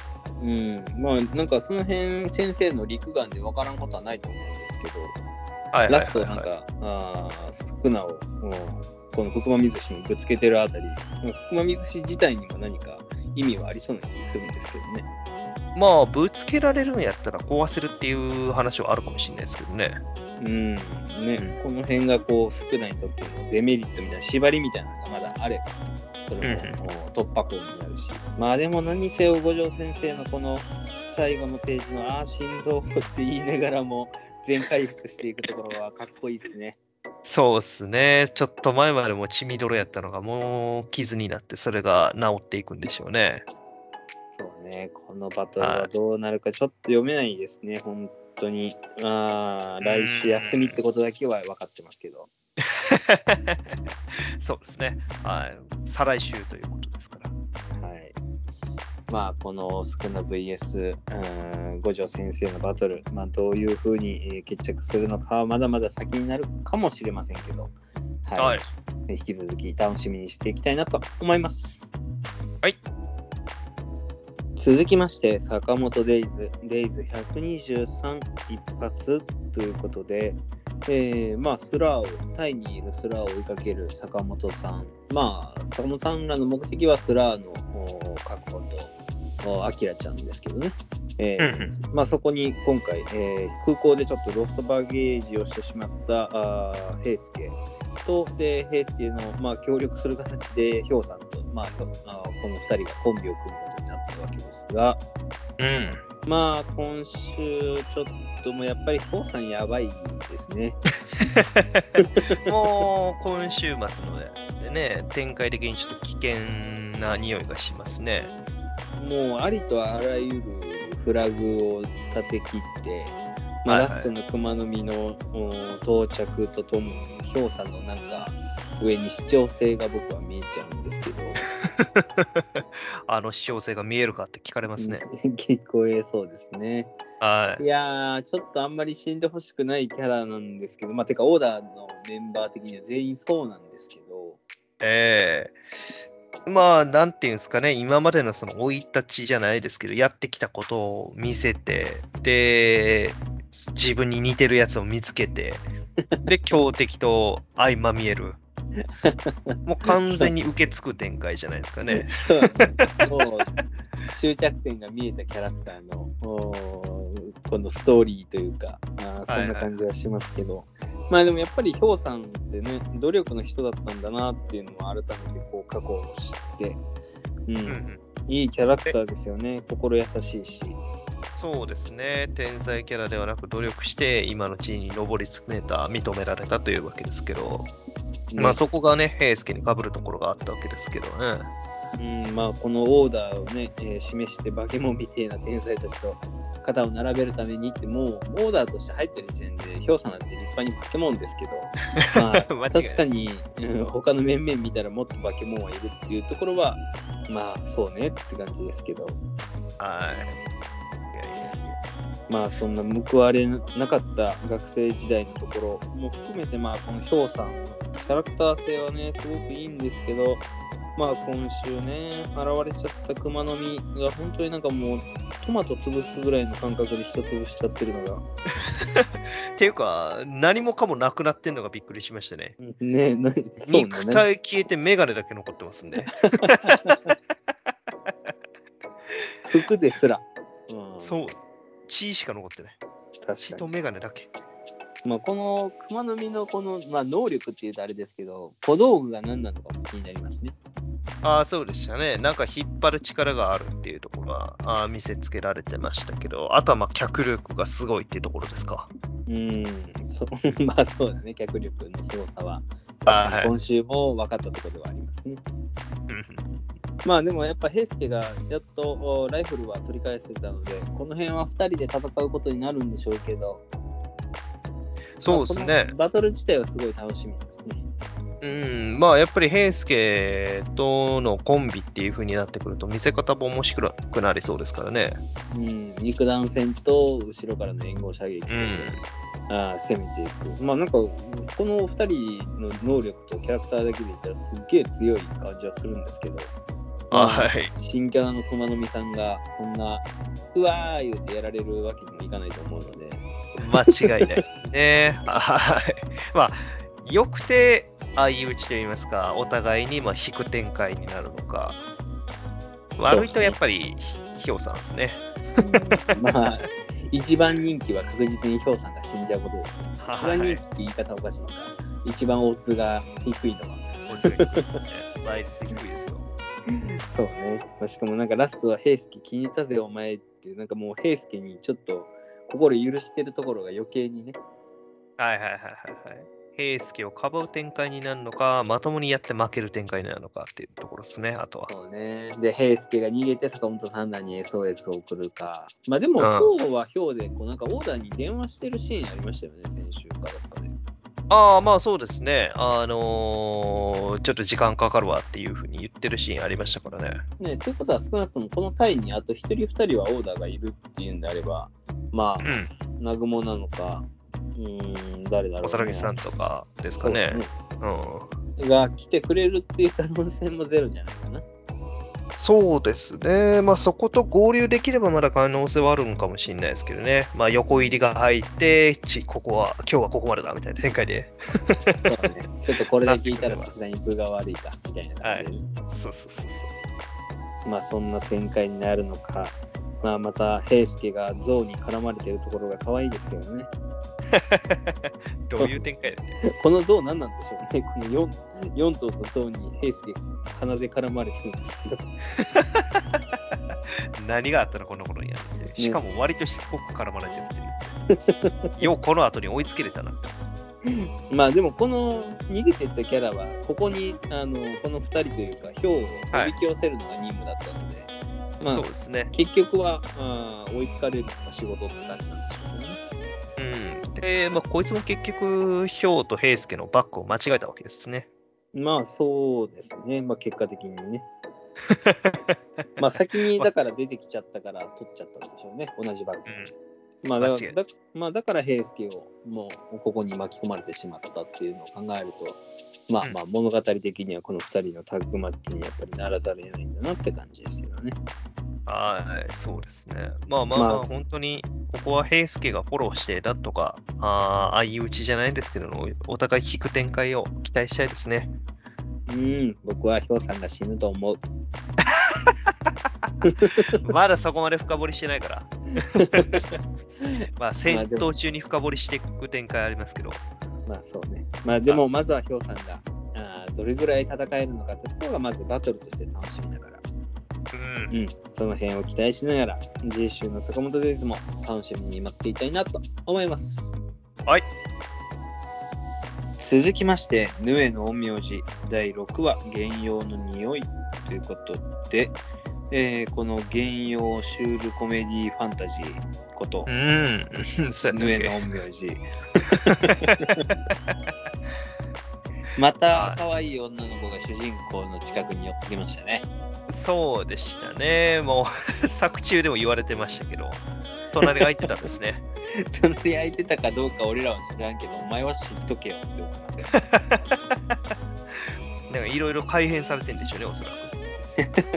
うん、まあなんかその辺先生の陸眼でわからんことはないと思うんですけど、はいはいはい、はい。ラストなんか、あー福名を、うんこの福間水氏にぶつけてるあたり、福間水氏自体にも何か意味はありそうな気するんですけどね。まあ、ぶつけられるんやったら壊せるっていう話はあるかもしれないですけどね。うん、ね、うんこの辺がこう、福名にとってのデメリットみたいな、縛りみたいなのがまだあれば、それも突破口になるし、まあでも何にせよ五条先生のこの最後のページの、ああ、振動って言いながらも、全回復していくところはかっこいいですね。そうっすね。ちょっと前までも血みどろやったのがもう傷になってそれが治っていくんでしょうね。そうね、このバトルはどうなるかちょっと読めないですね、本当に。あー来週休みってことだけは分かってますけど。そうですね。はい。再来週ということですから。はい。まあ、このスクナ VS うん五条先生のバトル、まあ、どういうふうにえー決着するのかはまだまだ先になるかもしれませんけど、はい。はい。引き続き楽しみにしていきたいなと思います。はい。続きまして、坂本デイズ、デイズ123一発ということで、えーまあ、スラーを、タイにいるスラーを追いかける坂本さん。まあ、坂本さんらの目的はスラーのお確保と、おアキラちゃんですけどね。えーうんまあ、そこに今回、えー空港でちょっとロストバゲージをしてしまったあー平介と、で、平介の、まあ、協力する形で、ヒョウさんと、まあ、ひょあーこの2人がコンビを組むことになったわけですが、うん。まあ、今週、ちょっともうやっぱりヒョウさんやばいですね。もう今週末のでね、展開的にちょっと危険な匂いがしますね。もうありとあらゆるフラグを立て切って、まあラストの熊の実のお到着とともに、ヒョウさんのなんか上に主張性が僕は見えちゃうんですけど、あの視聴性が見えるかって聞かれますね。聞こえそうですね。はいい。やー、ちょっとあんまり死んでほしくないキャラなんですけど、まあ、てか、オーダーのメンバー的には全員そうなんですけど、ええまあ、なんていうんですかね、今までのその生い立ちじゃないですけど、やってきたことを見せて、で、自分に似てるやつを見つけて、で、強敵と相まみえる。もう完全に受け継く展開じゃないですかね。もう終着点が見えたキャラクターのこのストーリーというか、あーそんな感じはしますけど、まあでもやっぱりヒョウさんってね、努力の人だったんだなっていうのも改めてこう過去を知って、うん、うんうんいいキャラクターですよね。心優しいし。そうですね。天才キャラではなく努力して今の地位に上り詰めた、認められたというわけですけど、まあそこがね、平介に被るところがあったわけですけどね。うん、まあこのオーダーをね、えー示して化け物みたいな天才たちと肩を並べるためにってもうオーダーとして入ってる時点でヒョウさんなんて立派に化け物ですけど、まあ、間違いない確かに、うん、他の面々見たらもっと化け物はいるっていうところはまあそうねって感じですけどはい。まあそんな報われなかった学生時代のところも含めてまあこのヒョウさんキャラクター性はねすごくいいんですけどまあ今週ね現れちゃった熊の実が本当になんかもうトマト潰すぐらいの感覚で人潰しちゃってるのが っていうか、何もかもなくなってんのがびっくりしましたね。ねなそうね肉体消えてメガネだけ残ってますんで。服ですら、うん、そう。血しか残ってない。確かに血とメガネだけ。まあこの熊の実のこの、まあ、能力っていうとあれですけど小道具が何なのかも気になりますねああ、そうでしたね。なんか引っ張る力があるっていうところはあー見せつけられてましたけど、あとはまあ脚力がすごいっていうところですか。うん、そまあそうだね、脚力の凄さは。確かに今週も分かったところではありますね。うんまあでもやっぱ平介がやっとおライフルは取り返せたので、この辺は2人で戦うことになるんでしょうけど、そうですねバトル自体はすごい楽しみですね。うん、まあやっぱり平介とのコンビっていう風になってくると見せ方も面白くなりそうですからね。うん、肉弾戦と後ろからの援護射撃で、うん。あー攻めていく。まあなんか、この2人の能力とキャラクターだけで言ったらすっげえ強い感じはするんですけど、あはい。新キャラの熊の実さんがそんなうわー言うてやられるわけにもいかないと思うので、間違いないですね。はい。まあ、よくて相打ちといいますか、お互いにまあ引く展開になるのか、悪いとやっぱりひょうさんですね。まあ一番人気は確実にヒョウさんが死んじゃうことですよ。一番はい人気って言い方おかしいのか、一番オッズが低いのは。面白いですね。倍率低いですよ。そうね。まあしかもなんかラストは平介気に入ったぜお前ってなんかもう平介にちょっと心許してるところが余計にね。はいはいはいはいはい。平介をかばう展開になるのか、まともにやって負ける展開になるのかっていうところですね、あとは。そうね。で、平介が逃げて坂本さんらに SOS を送るか。まあでも、うんヒョウはヒョウで、こうなんかオーダーに電話してるシーンありましたよね、先週かどっかで。ああ、まあそうですね。あのーちょっと時間かかるわっていうふうに言ってるシーンありましたからね。ね、ということは少なくともこのタイにあと1人2人はオーダーがいるっていうんであれば、まうん。あ、南雲なのか、うーん、誰だろう、ね。おさらぎさんとかですかね。うん。が来てくれるっていう可能性もゼロじゃないかな。そうですね。まあそこと合流できればまだ可能性はあるのかもしれないですけどね。まあ横入りが入って、ちここは、今日はここまでだみたいな展開で。そうだね。ちょっとこれだけ聞いたらさすがに分が悪いか、みたいな感じでね、そうそうそうそう。まあそんな展開になるのか、まあまた平介が象に絡まれてるところが可愛いですけどね。どういう展開だね。この象何なんでしょうね。この 4, 4頭の象に平介鼻で絡まれてるんですけど。何があったのこの頃にやって。しかも割としつこく絡まれてるっていう。ようこの後に追いつけれたなって。まあでもこの逃げてったキャラはここにあのこの2人というか票をおびき寄せるのが任務だったので、まあそうですね。結局はあー追いつかれるのが仕事って感じなんでしょうね。うん。で、まあこいつも結局、ヒョウと平介のバックを間違えたわけですね。まあそうですね、まあ結果的にね。まあ先にだから出てきちゃったから取っちゃったんでしょうね、同じバッグ。まあだだ,、まあ、だから平介をもうここに巻き込まれてしまったっていうのを考えると、まあうんまあ物語的にはこの2人のタッグマッチにやっぱりならざるを得ないんだなって感じですけどね。はい、そうですね。まあまあまあ、まあ本当に、ここは平介がフォローして、なんとか、あー相打ちじゃないんですけども、お互い引く展開を期待したいですね。うん、僕はヒョウさんが死ぬと思う。まだそこまで深掘りしてないから。まあ、戦闘中に深掘りしていく展開ありますけど。まあそうね。まあでもまずはヒョウさんがあーどれぐらい戦えるのかってところがまずバトルとして楽しみだから、うんうん、その辺を期待しながら J 週の坂本デイズも楽しみに待っていたいなと思います。はい。続きまして、ヌエの陰陽師第6話、原用の匂いということで、えーこの原用シュールコメディファンタジーこと、うん。ヌエの陰陽師。また可愛い女の子が主人公の近くに寄ってきましたね。けそうでしたね。もう、作中でも言われてましたけど、隣が空いてたんですね。隣空いてたかどうか俺らは知らんけど、お前は知っとけよって思いますよ。なんかいろいろ改変されてんでしょうね、おそらく。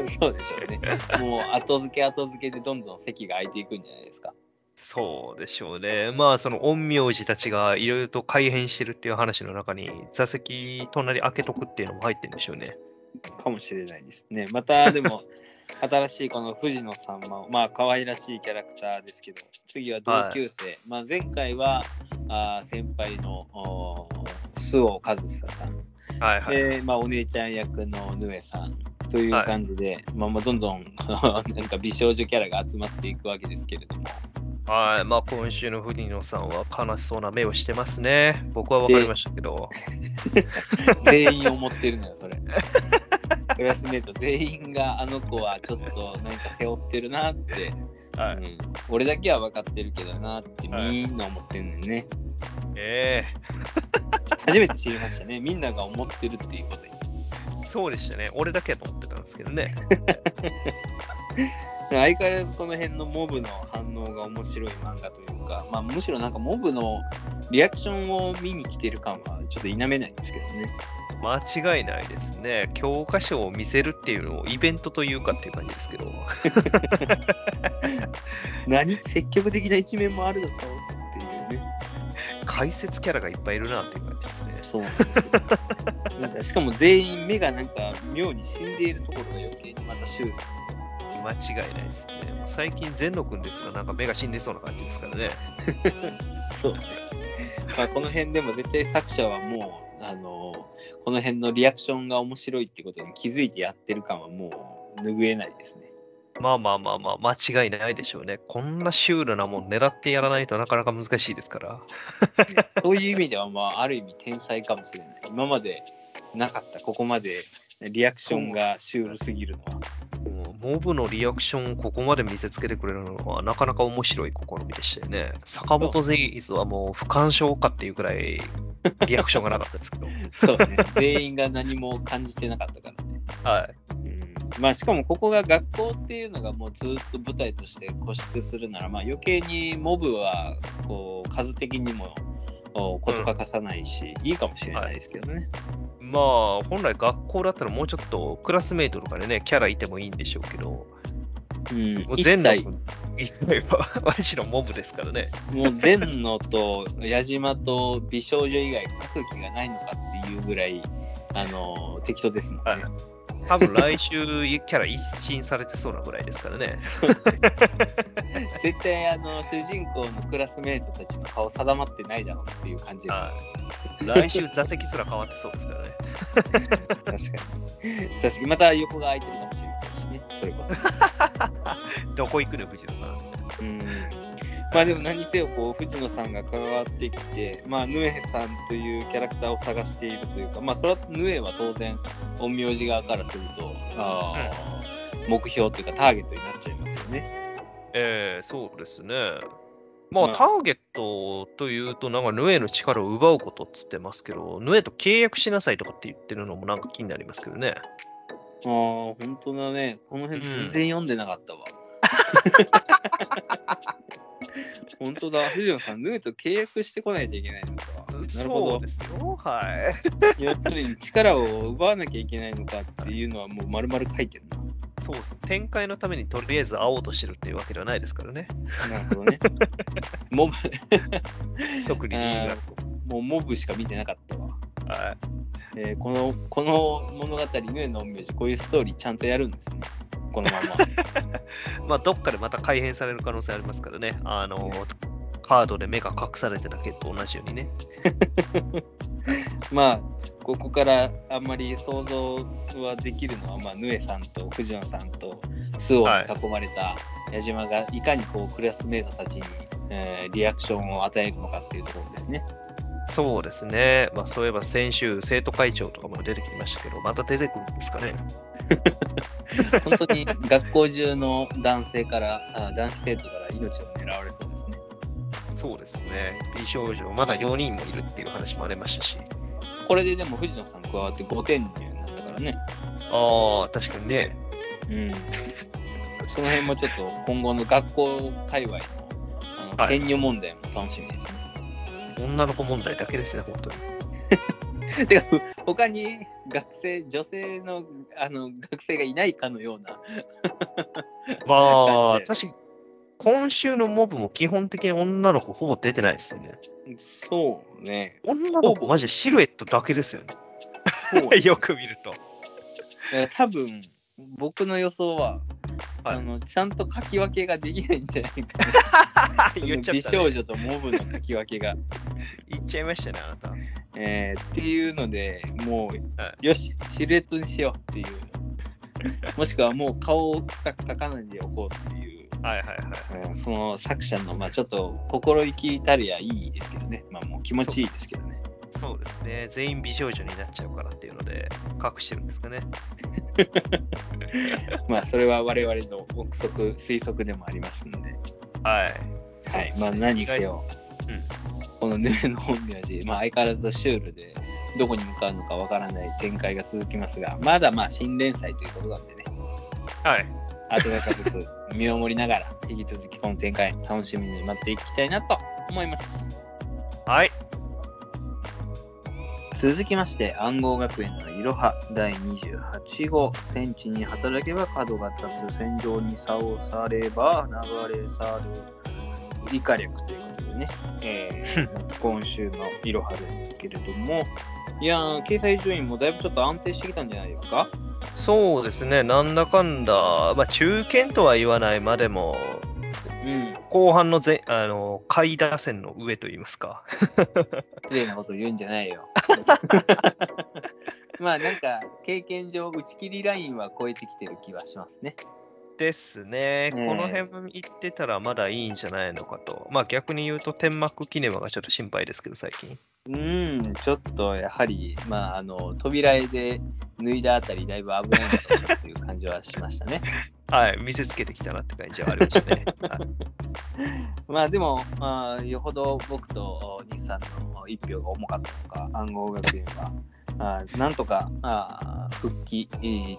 そうでしょうね。もう後付け後付けでどんどん席が空いていくんじゃないですか。そうでしょうね。まあ、その陰陽師たちがいろいろと改変してるっていう話の中に、座席隣開けとくっていうのも入ってるんでしょうね。かもしれないですね。またでも、新しいこの藤野さんも、まあ可愛らしいキャラクターですけど、次は同級生。まあ前回はあー先輩の周防和久さん。はいはい。で、まあお姉ちゃん役のヌエさん。という感じで、まあもうどんどん なんか美少女キャラが集まっていくわけですけれども。はい。まあ、今週の藤野さんは悲しそうな目をしてますね。僕は分かりましたけど。全員思ってるのよ、それ。クラスメート全員があの子はちょっとなんか背負ってるなって、はい。うん、俺だけは分かってるけどなってはいみんな思ってんねんね。え 初めて知りましたね。みんなが思ってるっていうことに。えそうでしたね。俺だけやと思ってたんですけどね。相変わらずこの辺のモブの反応が面白い漫画というか、まあ、むしろなんかモブのリアクションを見に来てる感はちょっと否めないんですけどね。間違いないですね。教科書を見せるっていうのをイベントというかっていう感じですけど。何積極的な一面もあるだったっていうね。解説キャラがいっぱいいるなっていう感じですね。そうなんですよ。なんかしかも全員目がなんか妙に死んでいるところが余計にまたシュール。間違いないですね。もう最近、全野くんですらなんか目が死んでそうな感じですからね。そうね。まあこの辺でも絶対作者はもう、あのこの辺のリアクションが面白いってことに気づいてやってる感はもう拭えないですね。まあまあまあまあ、間違いないでしょうね。こんなシュールなもん狙ってやらないとなかなか難しいですから。そういう意味では、まあ、ある意味天才かもしれない。今までなかった、ここまでリアクションがシュールすぎるのは。モブのリアクションをここまで見せつけてくれるのはなかなか面白い試みでしたよね。坂本ゼイズはもう不干渉かっていうくらいリアクションがなかったですけど。そうね。全員が何も感じてなかったからね。はい。うんまあしかもここが学校っていうのがもうずっと舞台として固執するならまあ余計にモブはこう数的にもおこと欠かさないし、いいかもしれないですけどね。まあ、本来学校だったらもうちょっとクラスメイトとかでね、キャラいてもいいんでしょうけど、うん、もう全のいれば、マジ のモブですからね。もう全野と矢島と美少女以外書く気がないのかっていうぐらいあの適当ですもんね。はい多分来週キャラ一新されてそうなぐらいですからね。絶対あの主人公のクラスメートたちの顔定まってないだろうっていう感じですよね。はい来週座席すら変わってそうですからね。確かに。確かにまた横が空いてるかもしれませんしね。それこそ。どこ行くの、藤野さん。うんまあでも何せよこう藤野さんが関わってきて、まあ、ヌエさんというキャラクターを探しているというか、まあそれはヌエは当然陰陽師側からすると、あー目標というかターゲットになっちゃいますよね。ええそうですね。まあ、まあターゲットというと、なんかヌエの力を奪うことっつってますけど、ヌエと契約しなさいとかって言ってるのもなんか気になりますけどね。ああ、本当だね。この辺全然読んでなかったわ。本当だ。藤野さん、ヌエと契約してこないといけないのか。なるそほうですよ。はい。ど。要するに力を奪わなきゃいけないのかっていうのはもう丸々書いてるな。そうです。展開のためにとりあえず会おうとしてるっていうわけではないですからね。なるほどね。モブ、特に理由が。もうモブしか見てなかったわ。はい。えーこのこの物語、ヌエの陰陽師、こういうストーリーちゃんとやるんですね。このまま。まあ、どっかでまた改変される可能性ありますからね。あの、カードで目が隠されてたけど同じようにね。まあ、ここからあんまり想像はできるのは、まあ、ヌエさんと藤野さんとスオに囲まれた矢島がいかにこうクラスメートたちに、えー、リアクションを与えるのかっていうところですね。そうですね。まあ、そういえば先週、生徒会長とかも出てきましたけど、また出てくるんですかね。本当に学校中の男性からあ、男子生徒から命を狙われそうですね。そうですね。美少女、まだ4人もいるっていう話もありましたし。これででも藤野さん加わって5点になったからね。ああ、確かにね。うん。その辺もちょっと今後の学校界隈のあの、はい、転入問題も楽しみですね。女の子問題だけですね、本当に。てか、他に学生、女性のあの学生がいないかのような まあ、確かに今週のモブも基本的に女の子ほぼ出てないですよね。そうね。女の子マジでシルエットだけですよね。よく見ると。多分僕の予想は、はい、あのちゃんと書き分けができないんじゃないか ね、美少女とモブの書き分けが。言っちゃいましたね、あなた。えー、っていうので、もう、はい、よし、シルエットにしようっていう。もしくはもう顔を書かないでおこうっていう。はいはいはい。その作者の、まあちょっと心意気たるやいいですけどね。まあもう気持ちいいですけどね。そうですね。全員美少女になっちゃうからっていうので、隠してるんですかね。まあそれは我々の憶測、推測でもありますので。はい。はい。まあ何にせよ。うん、このヌエの本名字、まあ、相変わらずシュールでどこに向かうのかわからない展開が続きますが、まだまあ新連載ということなんでね。はい。温かく見守りながら、引き続きこの展開、楽しみに待っていきたいなと思います。はい。続きまして、暗号学園のいろは第28号、戦地に働けば角が立つ、戦場に差をされば流れ去る、以下略ということでね、えー、今週のいろはですけれども、いやー、掲載順位もだいぶちょっと安定してきたんじゃないですか？そうですね、なんだかんだ、まあ、中堅とは言わないまでも、うん、後半のぜあの下位打線の上といいますか。綺麗なこと言うんじゃないよ。まあなんか経験上打ち切りラインは超えてきてる気はしますね。ですね、ねこの辺行ってたらまだいいんじゃないのかと。まあ逆に言うと天幕キネマがちょっと心配ですけど最近。うん、ちょっとやはり、まあ、あの扉絵で脱いだあたり、だいぶ危ないなという感じはしましたね。はい、見せつけてきたなって感じはありましたね。まあでも、まあ、よほど僕と日産の一票が重かったのか、暗号学園は。あなんとかあ復帰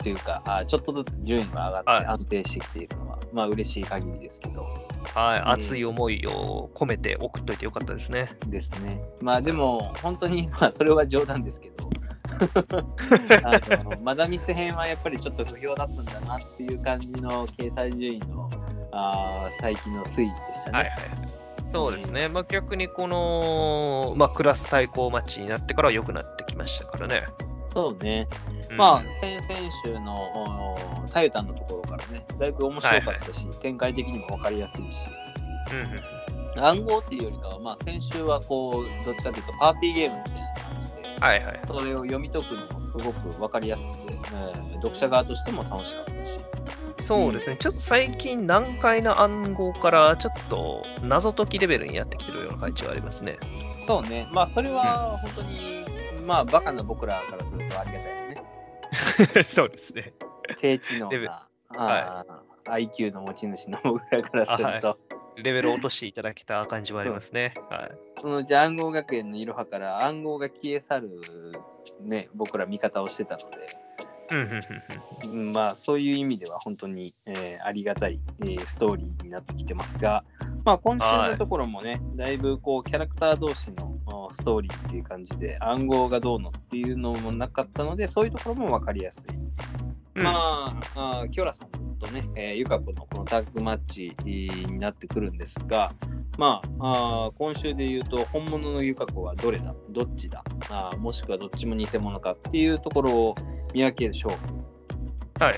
というかあ、ちょっとずつ順位が上がって安定してきているのは、はい、まあ嬉しい限りですけど。はい、熱い思いを込めて送っといてよかったですね。ですね。まあでも、本当に、まあそれは冗談ですけど、あのマダミス編はやっぱりちょっと不評だったんだなっていう感じの掲載順位のあ最近の推移でしたね。はいはいそうですね、まあ、逆にこの、まあ、クラス対抗マッチになってから良くなってきましたからね。そうね。うん、まあ、先々週のタユタンのところからね、だいぶ面白かったし、はいはい、展開的にも分かりやすいし。うん、暗号っていうよりかは、まあ、先週はこう、どっちかというとパーティーゲームみたいな感じで、はいはい、それを読み解くのもすごく分かりやすくて、えー、読者側としても楽しかったし。そうですね、うん、ちょっと最近難解な暗号からちょっと謎解きレベルになってきてるような感じはありますね。そうね、まあそれは本当に、うん、まあバカな僕らからするとありがたいよね。そうですね。低知能な、はい、IQ の持ち主の僕らからすると、はい、レベル落としていただけた感じはありますね。はい、そのじゃ暗号学園のいろはから暗号が消え去る、ね、僕ら味方をしてたので。まあそういう意味では本当に、えー、ありがたい、えー、ストーリーになってきてますが、まあ、今週のところもね、だいぶこうキャラクター同士のストーリーっていう感じで暗号がどうのっていうのもなかったのでそういうところも分かりやすい。うん、まああキョラさんとね、えー、ユカコのこのタッグマッチになってくるんですが、まあ、あ今週で言うと、本物のユカコはどれだ？どっちだ？あもしくはどっちも偽物かっていうところを見分ける勝負。はい。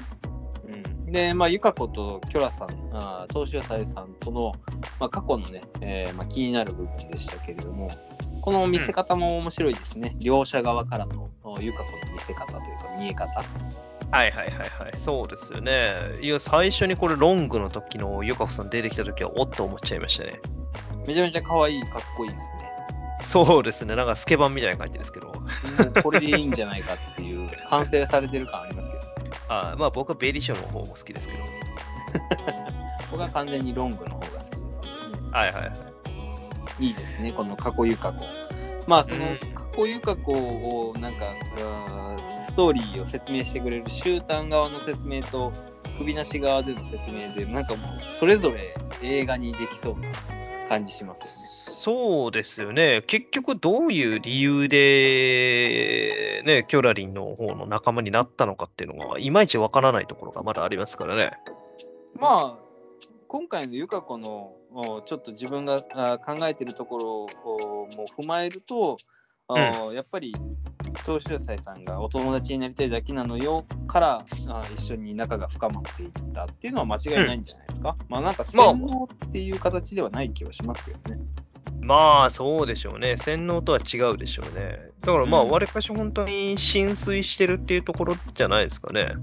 うん、で、まあ、ゆか子とキョラさん、あー東秀斎さんとの、まあ、過去のね、えーまあ、気になる部分でしたけれども、この見せ方も面白いですね。両者側からのおゆか子の見せ方というか見え方。はいはいはいはい。そうですよね。いや、最初にこれロングの時のゆかこさん出てきた時はおっと思っちゃいましたね。めちゃめちゃ可愛い、かっこいいですね。そうですね。なんかスケバンみたいな感じですけど。もうこれでいいんじゃないかっていう、完成されてる感ありますけど、あまあ僕はベリーショーの方も好きですけど。僕は完全にロングの方が好きですね。はいはいはい。いいですね、この過去ゆか子。まあ、そのうん過去ゆか子を、なんか、あーストーリーを説明してくれる集団側の説明と、首なし側での説明で、なんかもう、それぞれ映画にできそうな感じしますよね。そうですよね。結局どういう理由で、ね、キョラリンの方の仲間になったのかっていうのが、いまいちわからないところがまだありますからね。まあ、今回のゆか子のおちょっと自分があ考えてるところをも踏まえると、あやっぱり東秀斎さんがお友達になりたいだけなのよからあ一緒に仲が深まっていったっていうのは間違いないんじゃないですか？まあなんか洗脳っていう形ではない気はしますけどね。まあそうでしょうね。洗脳とは違うでしょうね。だからまあ、うんわりかし本当に浸水してるっていうところじゃないですかね。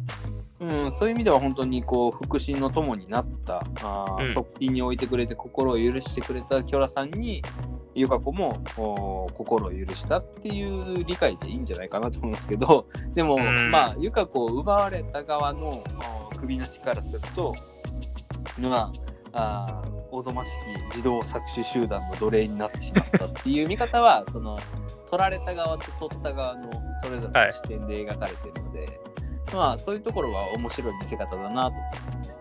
うん、そういう意味では本当にこう腹心の友になった、あーうん側近に置いてくれて心を許してくれたキョラさんに、ゆか子もお心を許したっていう理解でいいんじゃないかなと思うんですけど、でも、うんまあ、ゆか子を奪われた側のお首なしからすると、まあ、おぞましき自動搾取集団の奴隷になってしまったっていう見方は、その取られた側と取った側のそれぞれの視点で描かれてるので、まあそういうところは面白い見せ方だなと思いますね。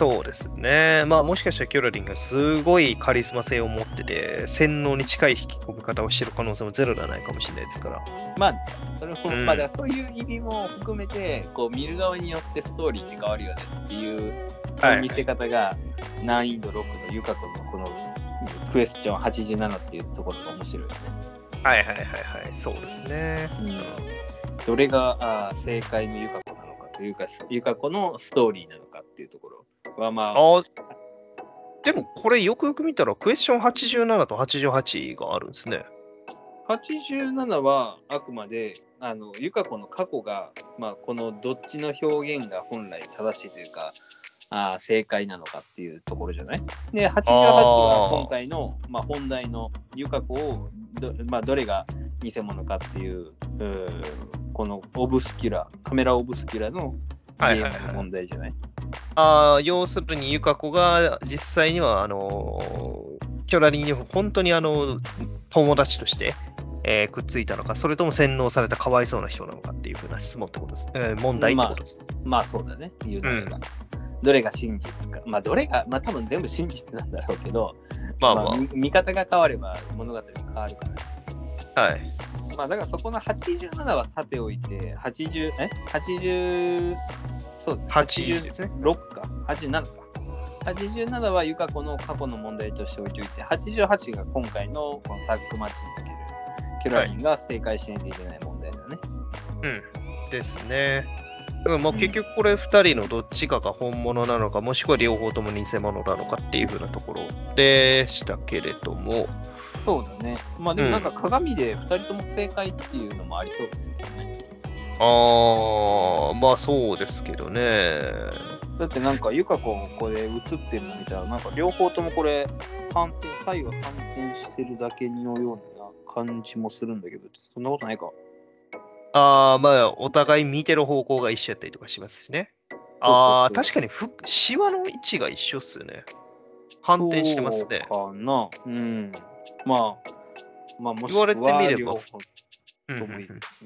そうですね。まあもしかしたらキョラリンがすごいカリスマ性を持ってて、洗脳に近い引き込み方をしてる可能性もゼロではないかもしれないですから。まあ、それも、うんまあだそういう意味も含めて、こう見る側によってストーリーって変わるよねっていうはい見せ方が難易度6のゆか子のこのクエスチョン87っていうところが面白いよね。はいはいはいはい。そうですね。どれがあー正解のゆか子なのかというか、ゆか子のストーリーなのかっていうところはまあ、あでもこれよくよく見たらクエスチョン87と88があるんですね。87はあくまであのゆか子の過去が、まあ、このどっちの表現が本来正しいというかあー正解なのかっていうところじゃない？で88は今回の、まあ、本題のゆか子をど,、まあ、どれが偽物かっていうこのオブスキュラカメラオブスキュラのゲームの問題じゃない、あー要するにゆか子が実際にはあのーキョラリンに本当にあの友達として、えーくっついたのか、それとも洗脳されたかわいそうな人なのかっていうふうな質問ってことです。えー問題ってことです。まあそうだねいうのが、どれが真実かまあどれがまあ多分全部真実なんだろうけどまあまみ見方が変われば物語も変わるから。あ、はい。まあだからそこの87はさておいて、80、え ?80、そうだね、8ですね。86か、87か。87はゆか子の過去の問題として置いておいて、88が今回のこのタッグマッチにおける、キュラリンが正解しないといけない問題だね。うん。ですね。だからまあ結局これ2人のどっちかが本物なのか、もしくは両方とも偽物なのかっていうふうなところでしたけれども、そうだね。まあでもなんか鏡で2人とも正解っていうのもありそうですけどね。ああ、まあそうですけどね。だってなんかゆか子これ映ってるの見たら、なんか両方ともこれ反転、左右が反転してるだけのような感じもするんだけど、そんなことないか。ああ、まあお互い見てる方向が一緒やったりとかしますしね。ああ、確かにふシワの位置が一緒っすよね。反転してますね。そうかな。うん。まあ、まあ、もしくは言われてみればとも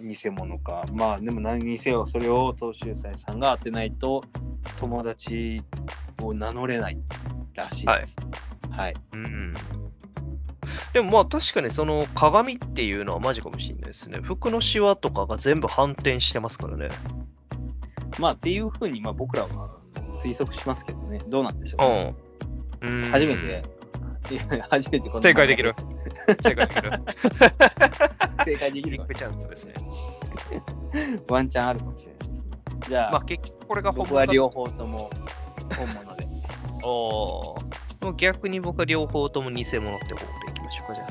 うん偽物か。まあ、でも何にせよ、それを東秀斎さんが当てないと、友達を名乗れないらしいです。はい。うんでもまあ確かにその鏡っていうのはマジかもしれないですね。服のシワとかが全部反転してますからね。まあ、っていうふうに、まあ、僕らは推測しますけどね。どうなんでしょう、ねうん。うん初めて、いや初めてこの正解できる。正解できる。正解できるビッグチャンスですね。ワンチャンあるかもしれないですね。じゃあ、まあ結局これが僕は両方とも本物で。おーもう逆に僕は両方とも偽物って方でいきましょうか、じゃ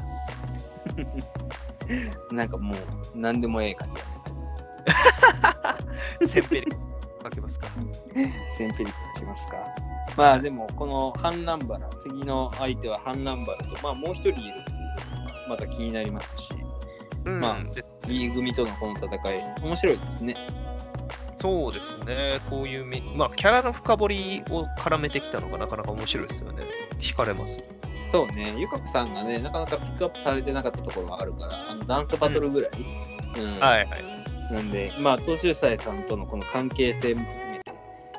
あ。なんかもう、何でもええ感じ。センペリかけますか。センペリックしますか。まあでも、このハンランバラ、次の相手はハンランバラと、まあもう一人いるっていうのがまた気になりますし、うんまあで B 組とのこの戦い、面白いですね。そうですね、こういうみ、まあ、キャラの深掘りを絡めてきたのがなかなか面白いですよね。惹かれます。そうね、ゆかこさんがね、なかなかピックアップされてなかったところがあるから、あのダンスバトルぐらい。うんはいはい。なんで、まあ、東秀斎さんとのこの関係性も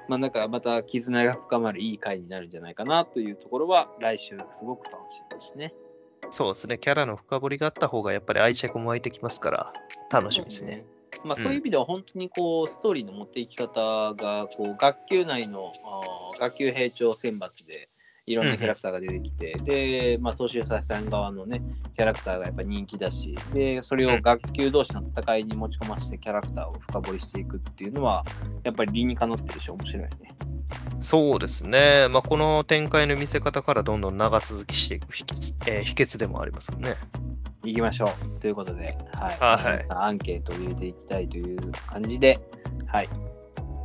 まあ、なんかまた絆が深まるいい回になるんじゃないかなというところは、来週すごく楽しみですね。そうですね、キャラの深掘りがあった方がやっぱり愛着も湧いてきますから、楽しみですね。。まあ、そういう意味では本当にこう、ストーリーの持っていき方がこう学級内の学級閉庁選抜でいろんなキャラクターが出てきて、で、まあ、東秀斎さん側のねキャラクターがやっぱ人気だしでそれを学級同士の戦いに持ち込ませてキャラクターを深掘りしていくっていうのはやっぱり理にかなってるし面白いね。そうですね、まあ、この展開の見せ方からどんどん長続きしていく秘訣,、えー秘訣でもありますよね。いきましょうということで、はいはいアンケートを入れていきたいという感じで、はい。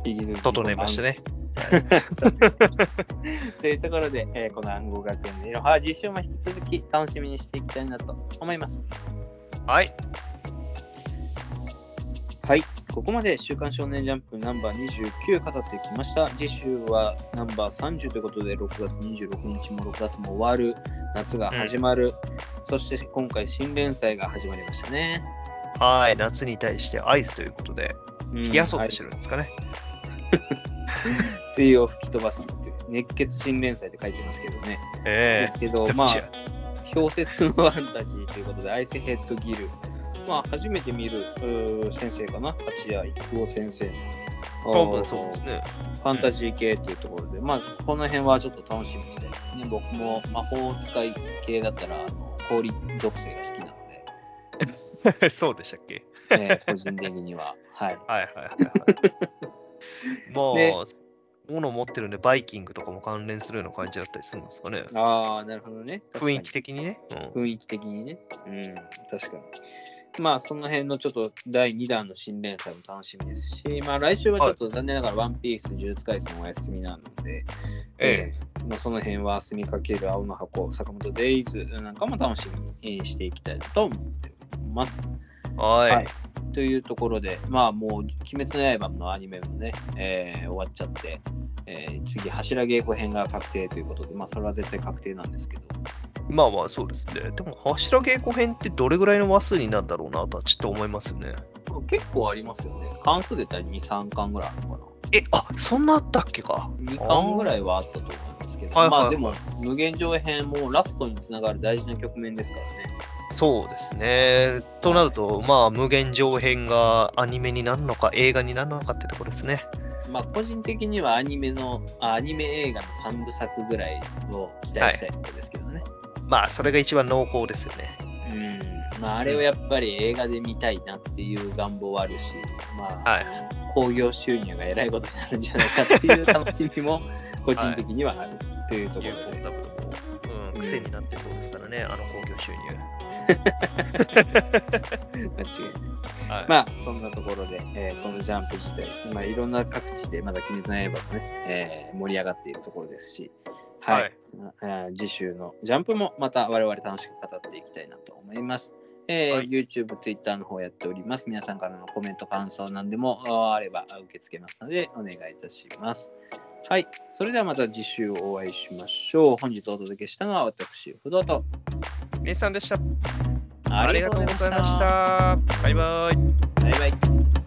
引き続き整えましたね。というところで、えーこの暗号学園のいろは実習も引き続き楽しみにしていきたいなと思います。はい、はい。ここまで週刊少年ジャンプナンバー29語ってきました。次週はナンバー30ということで、6月26日も6月も終わる、夏が始まる、そして今回新連載が始まりましたね。はい、夏に対してアイスということで、うん冷やそうとしてるんですかね。梅雨を吹き飛ばすって熱血新連載って書いてますけどね。えですけど、まあ、氷雪のファンタジーということで、アイスヘッドギル。まあ、初めて見るうー先生かな、八谷育夫先生の。多分そうですね。ファンタジー系っていうところで、まあ、この辺はちょっと楽しみにしたいですね。僕も魔法使い系だったら、あの氷属性が好きなので、そうでしたっけ？えー個人的には。はい。はいはいはいはい。もう、で物を持ってるんで、バイキングとかも関連するような感じだったりするんですかね。ああ、なるほどね。雰囲気的にね。うん雰囲気的にね。うん、確かに。まあ、その辺のちょっと第2弾の新連載も楽しみですし、まあ、来週はちょっと残念ながら、ワンピース呪術廻戦お休みなので、ええまあ、その辺は住みかける青の箱、坂本デイズなんかも楽しみにえーしていきたいなと思っております。はい。はいというところで、まあもう、鬼滅の刃のアニメもね、えー終わっちゃって、えー次、柱稽古編が確定ということで、まあ、それは絶対確定なんですけど、まあまあそうですね。でも、柱稽古編ってどれぐらいの話数になるんだろうなとはちょっと思いますね。結構ありますよね。関数で言ったら2、3巻ぐらいあるのかえ、あそんなあったっけか。な。2巻ぐらいはあったと思いますけど、はいはいはいまあでも、無限上編もラストにつながる大事な局面ですからね。そうですね。となると、まあ、無限上編がアニメになるのか、映画になるのかってところですね。まあ個人的にはアニメの、あアニメ映画の3部作ぐらいを期待したいところですけどね。まあ、それが一番濃厚ですよね。うん。まああれをやっぱり映画で見たいなっていう願望はあるし、まあ、はい。興行収入がえらいことになるんじゃないかっていう楽しみも 個人的にはあるというところで。モアダブルも、うん、癖になってそうですからね、あの興行収入。間違いない。はい。まあそんなところで、えーこのジャンプ自体、まあ、いろんな各地でまだ鬼滅の刃もね、えー盛り上がっているところですし、はい、はい次週のジャンプもまた我々楽しく語っていきたいなと思います。えーはい YouTube、Twitter の方やっております。皆さんからのコメント、感想なんでもああれば受け付けますのでお願いいたします。はい。それではまた次週お会いしましょう。本日お届けしたのは私、不動と。みーさんでした。ありがとうございました。バイバイ。バイバイ。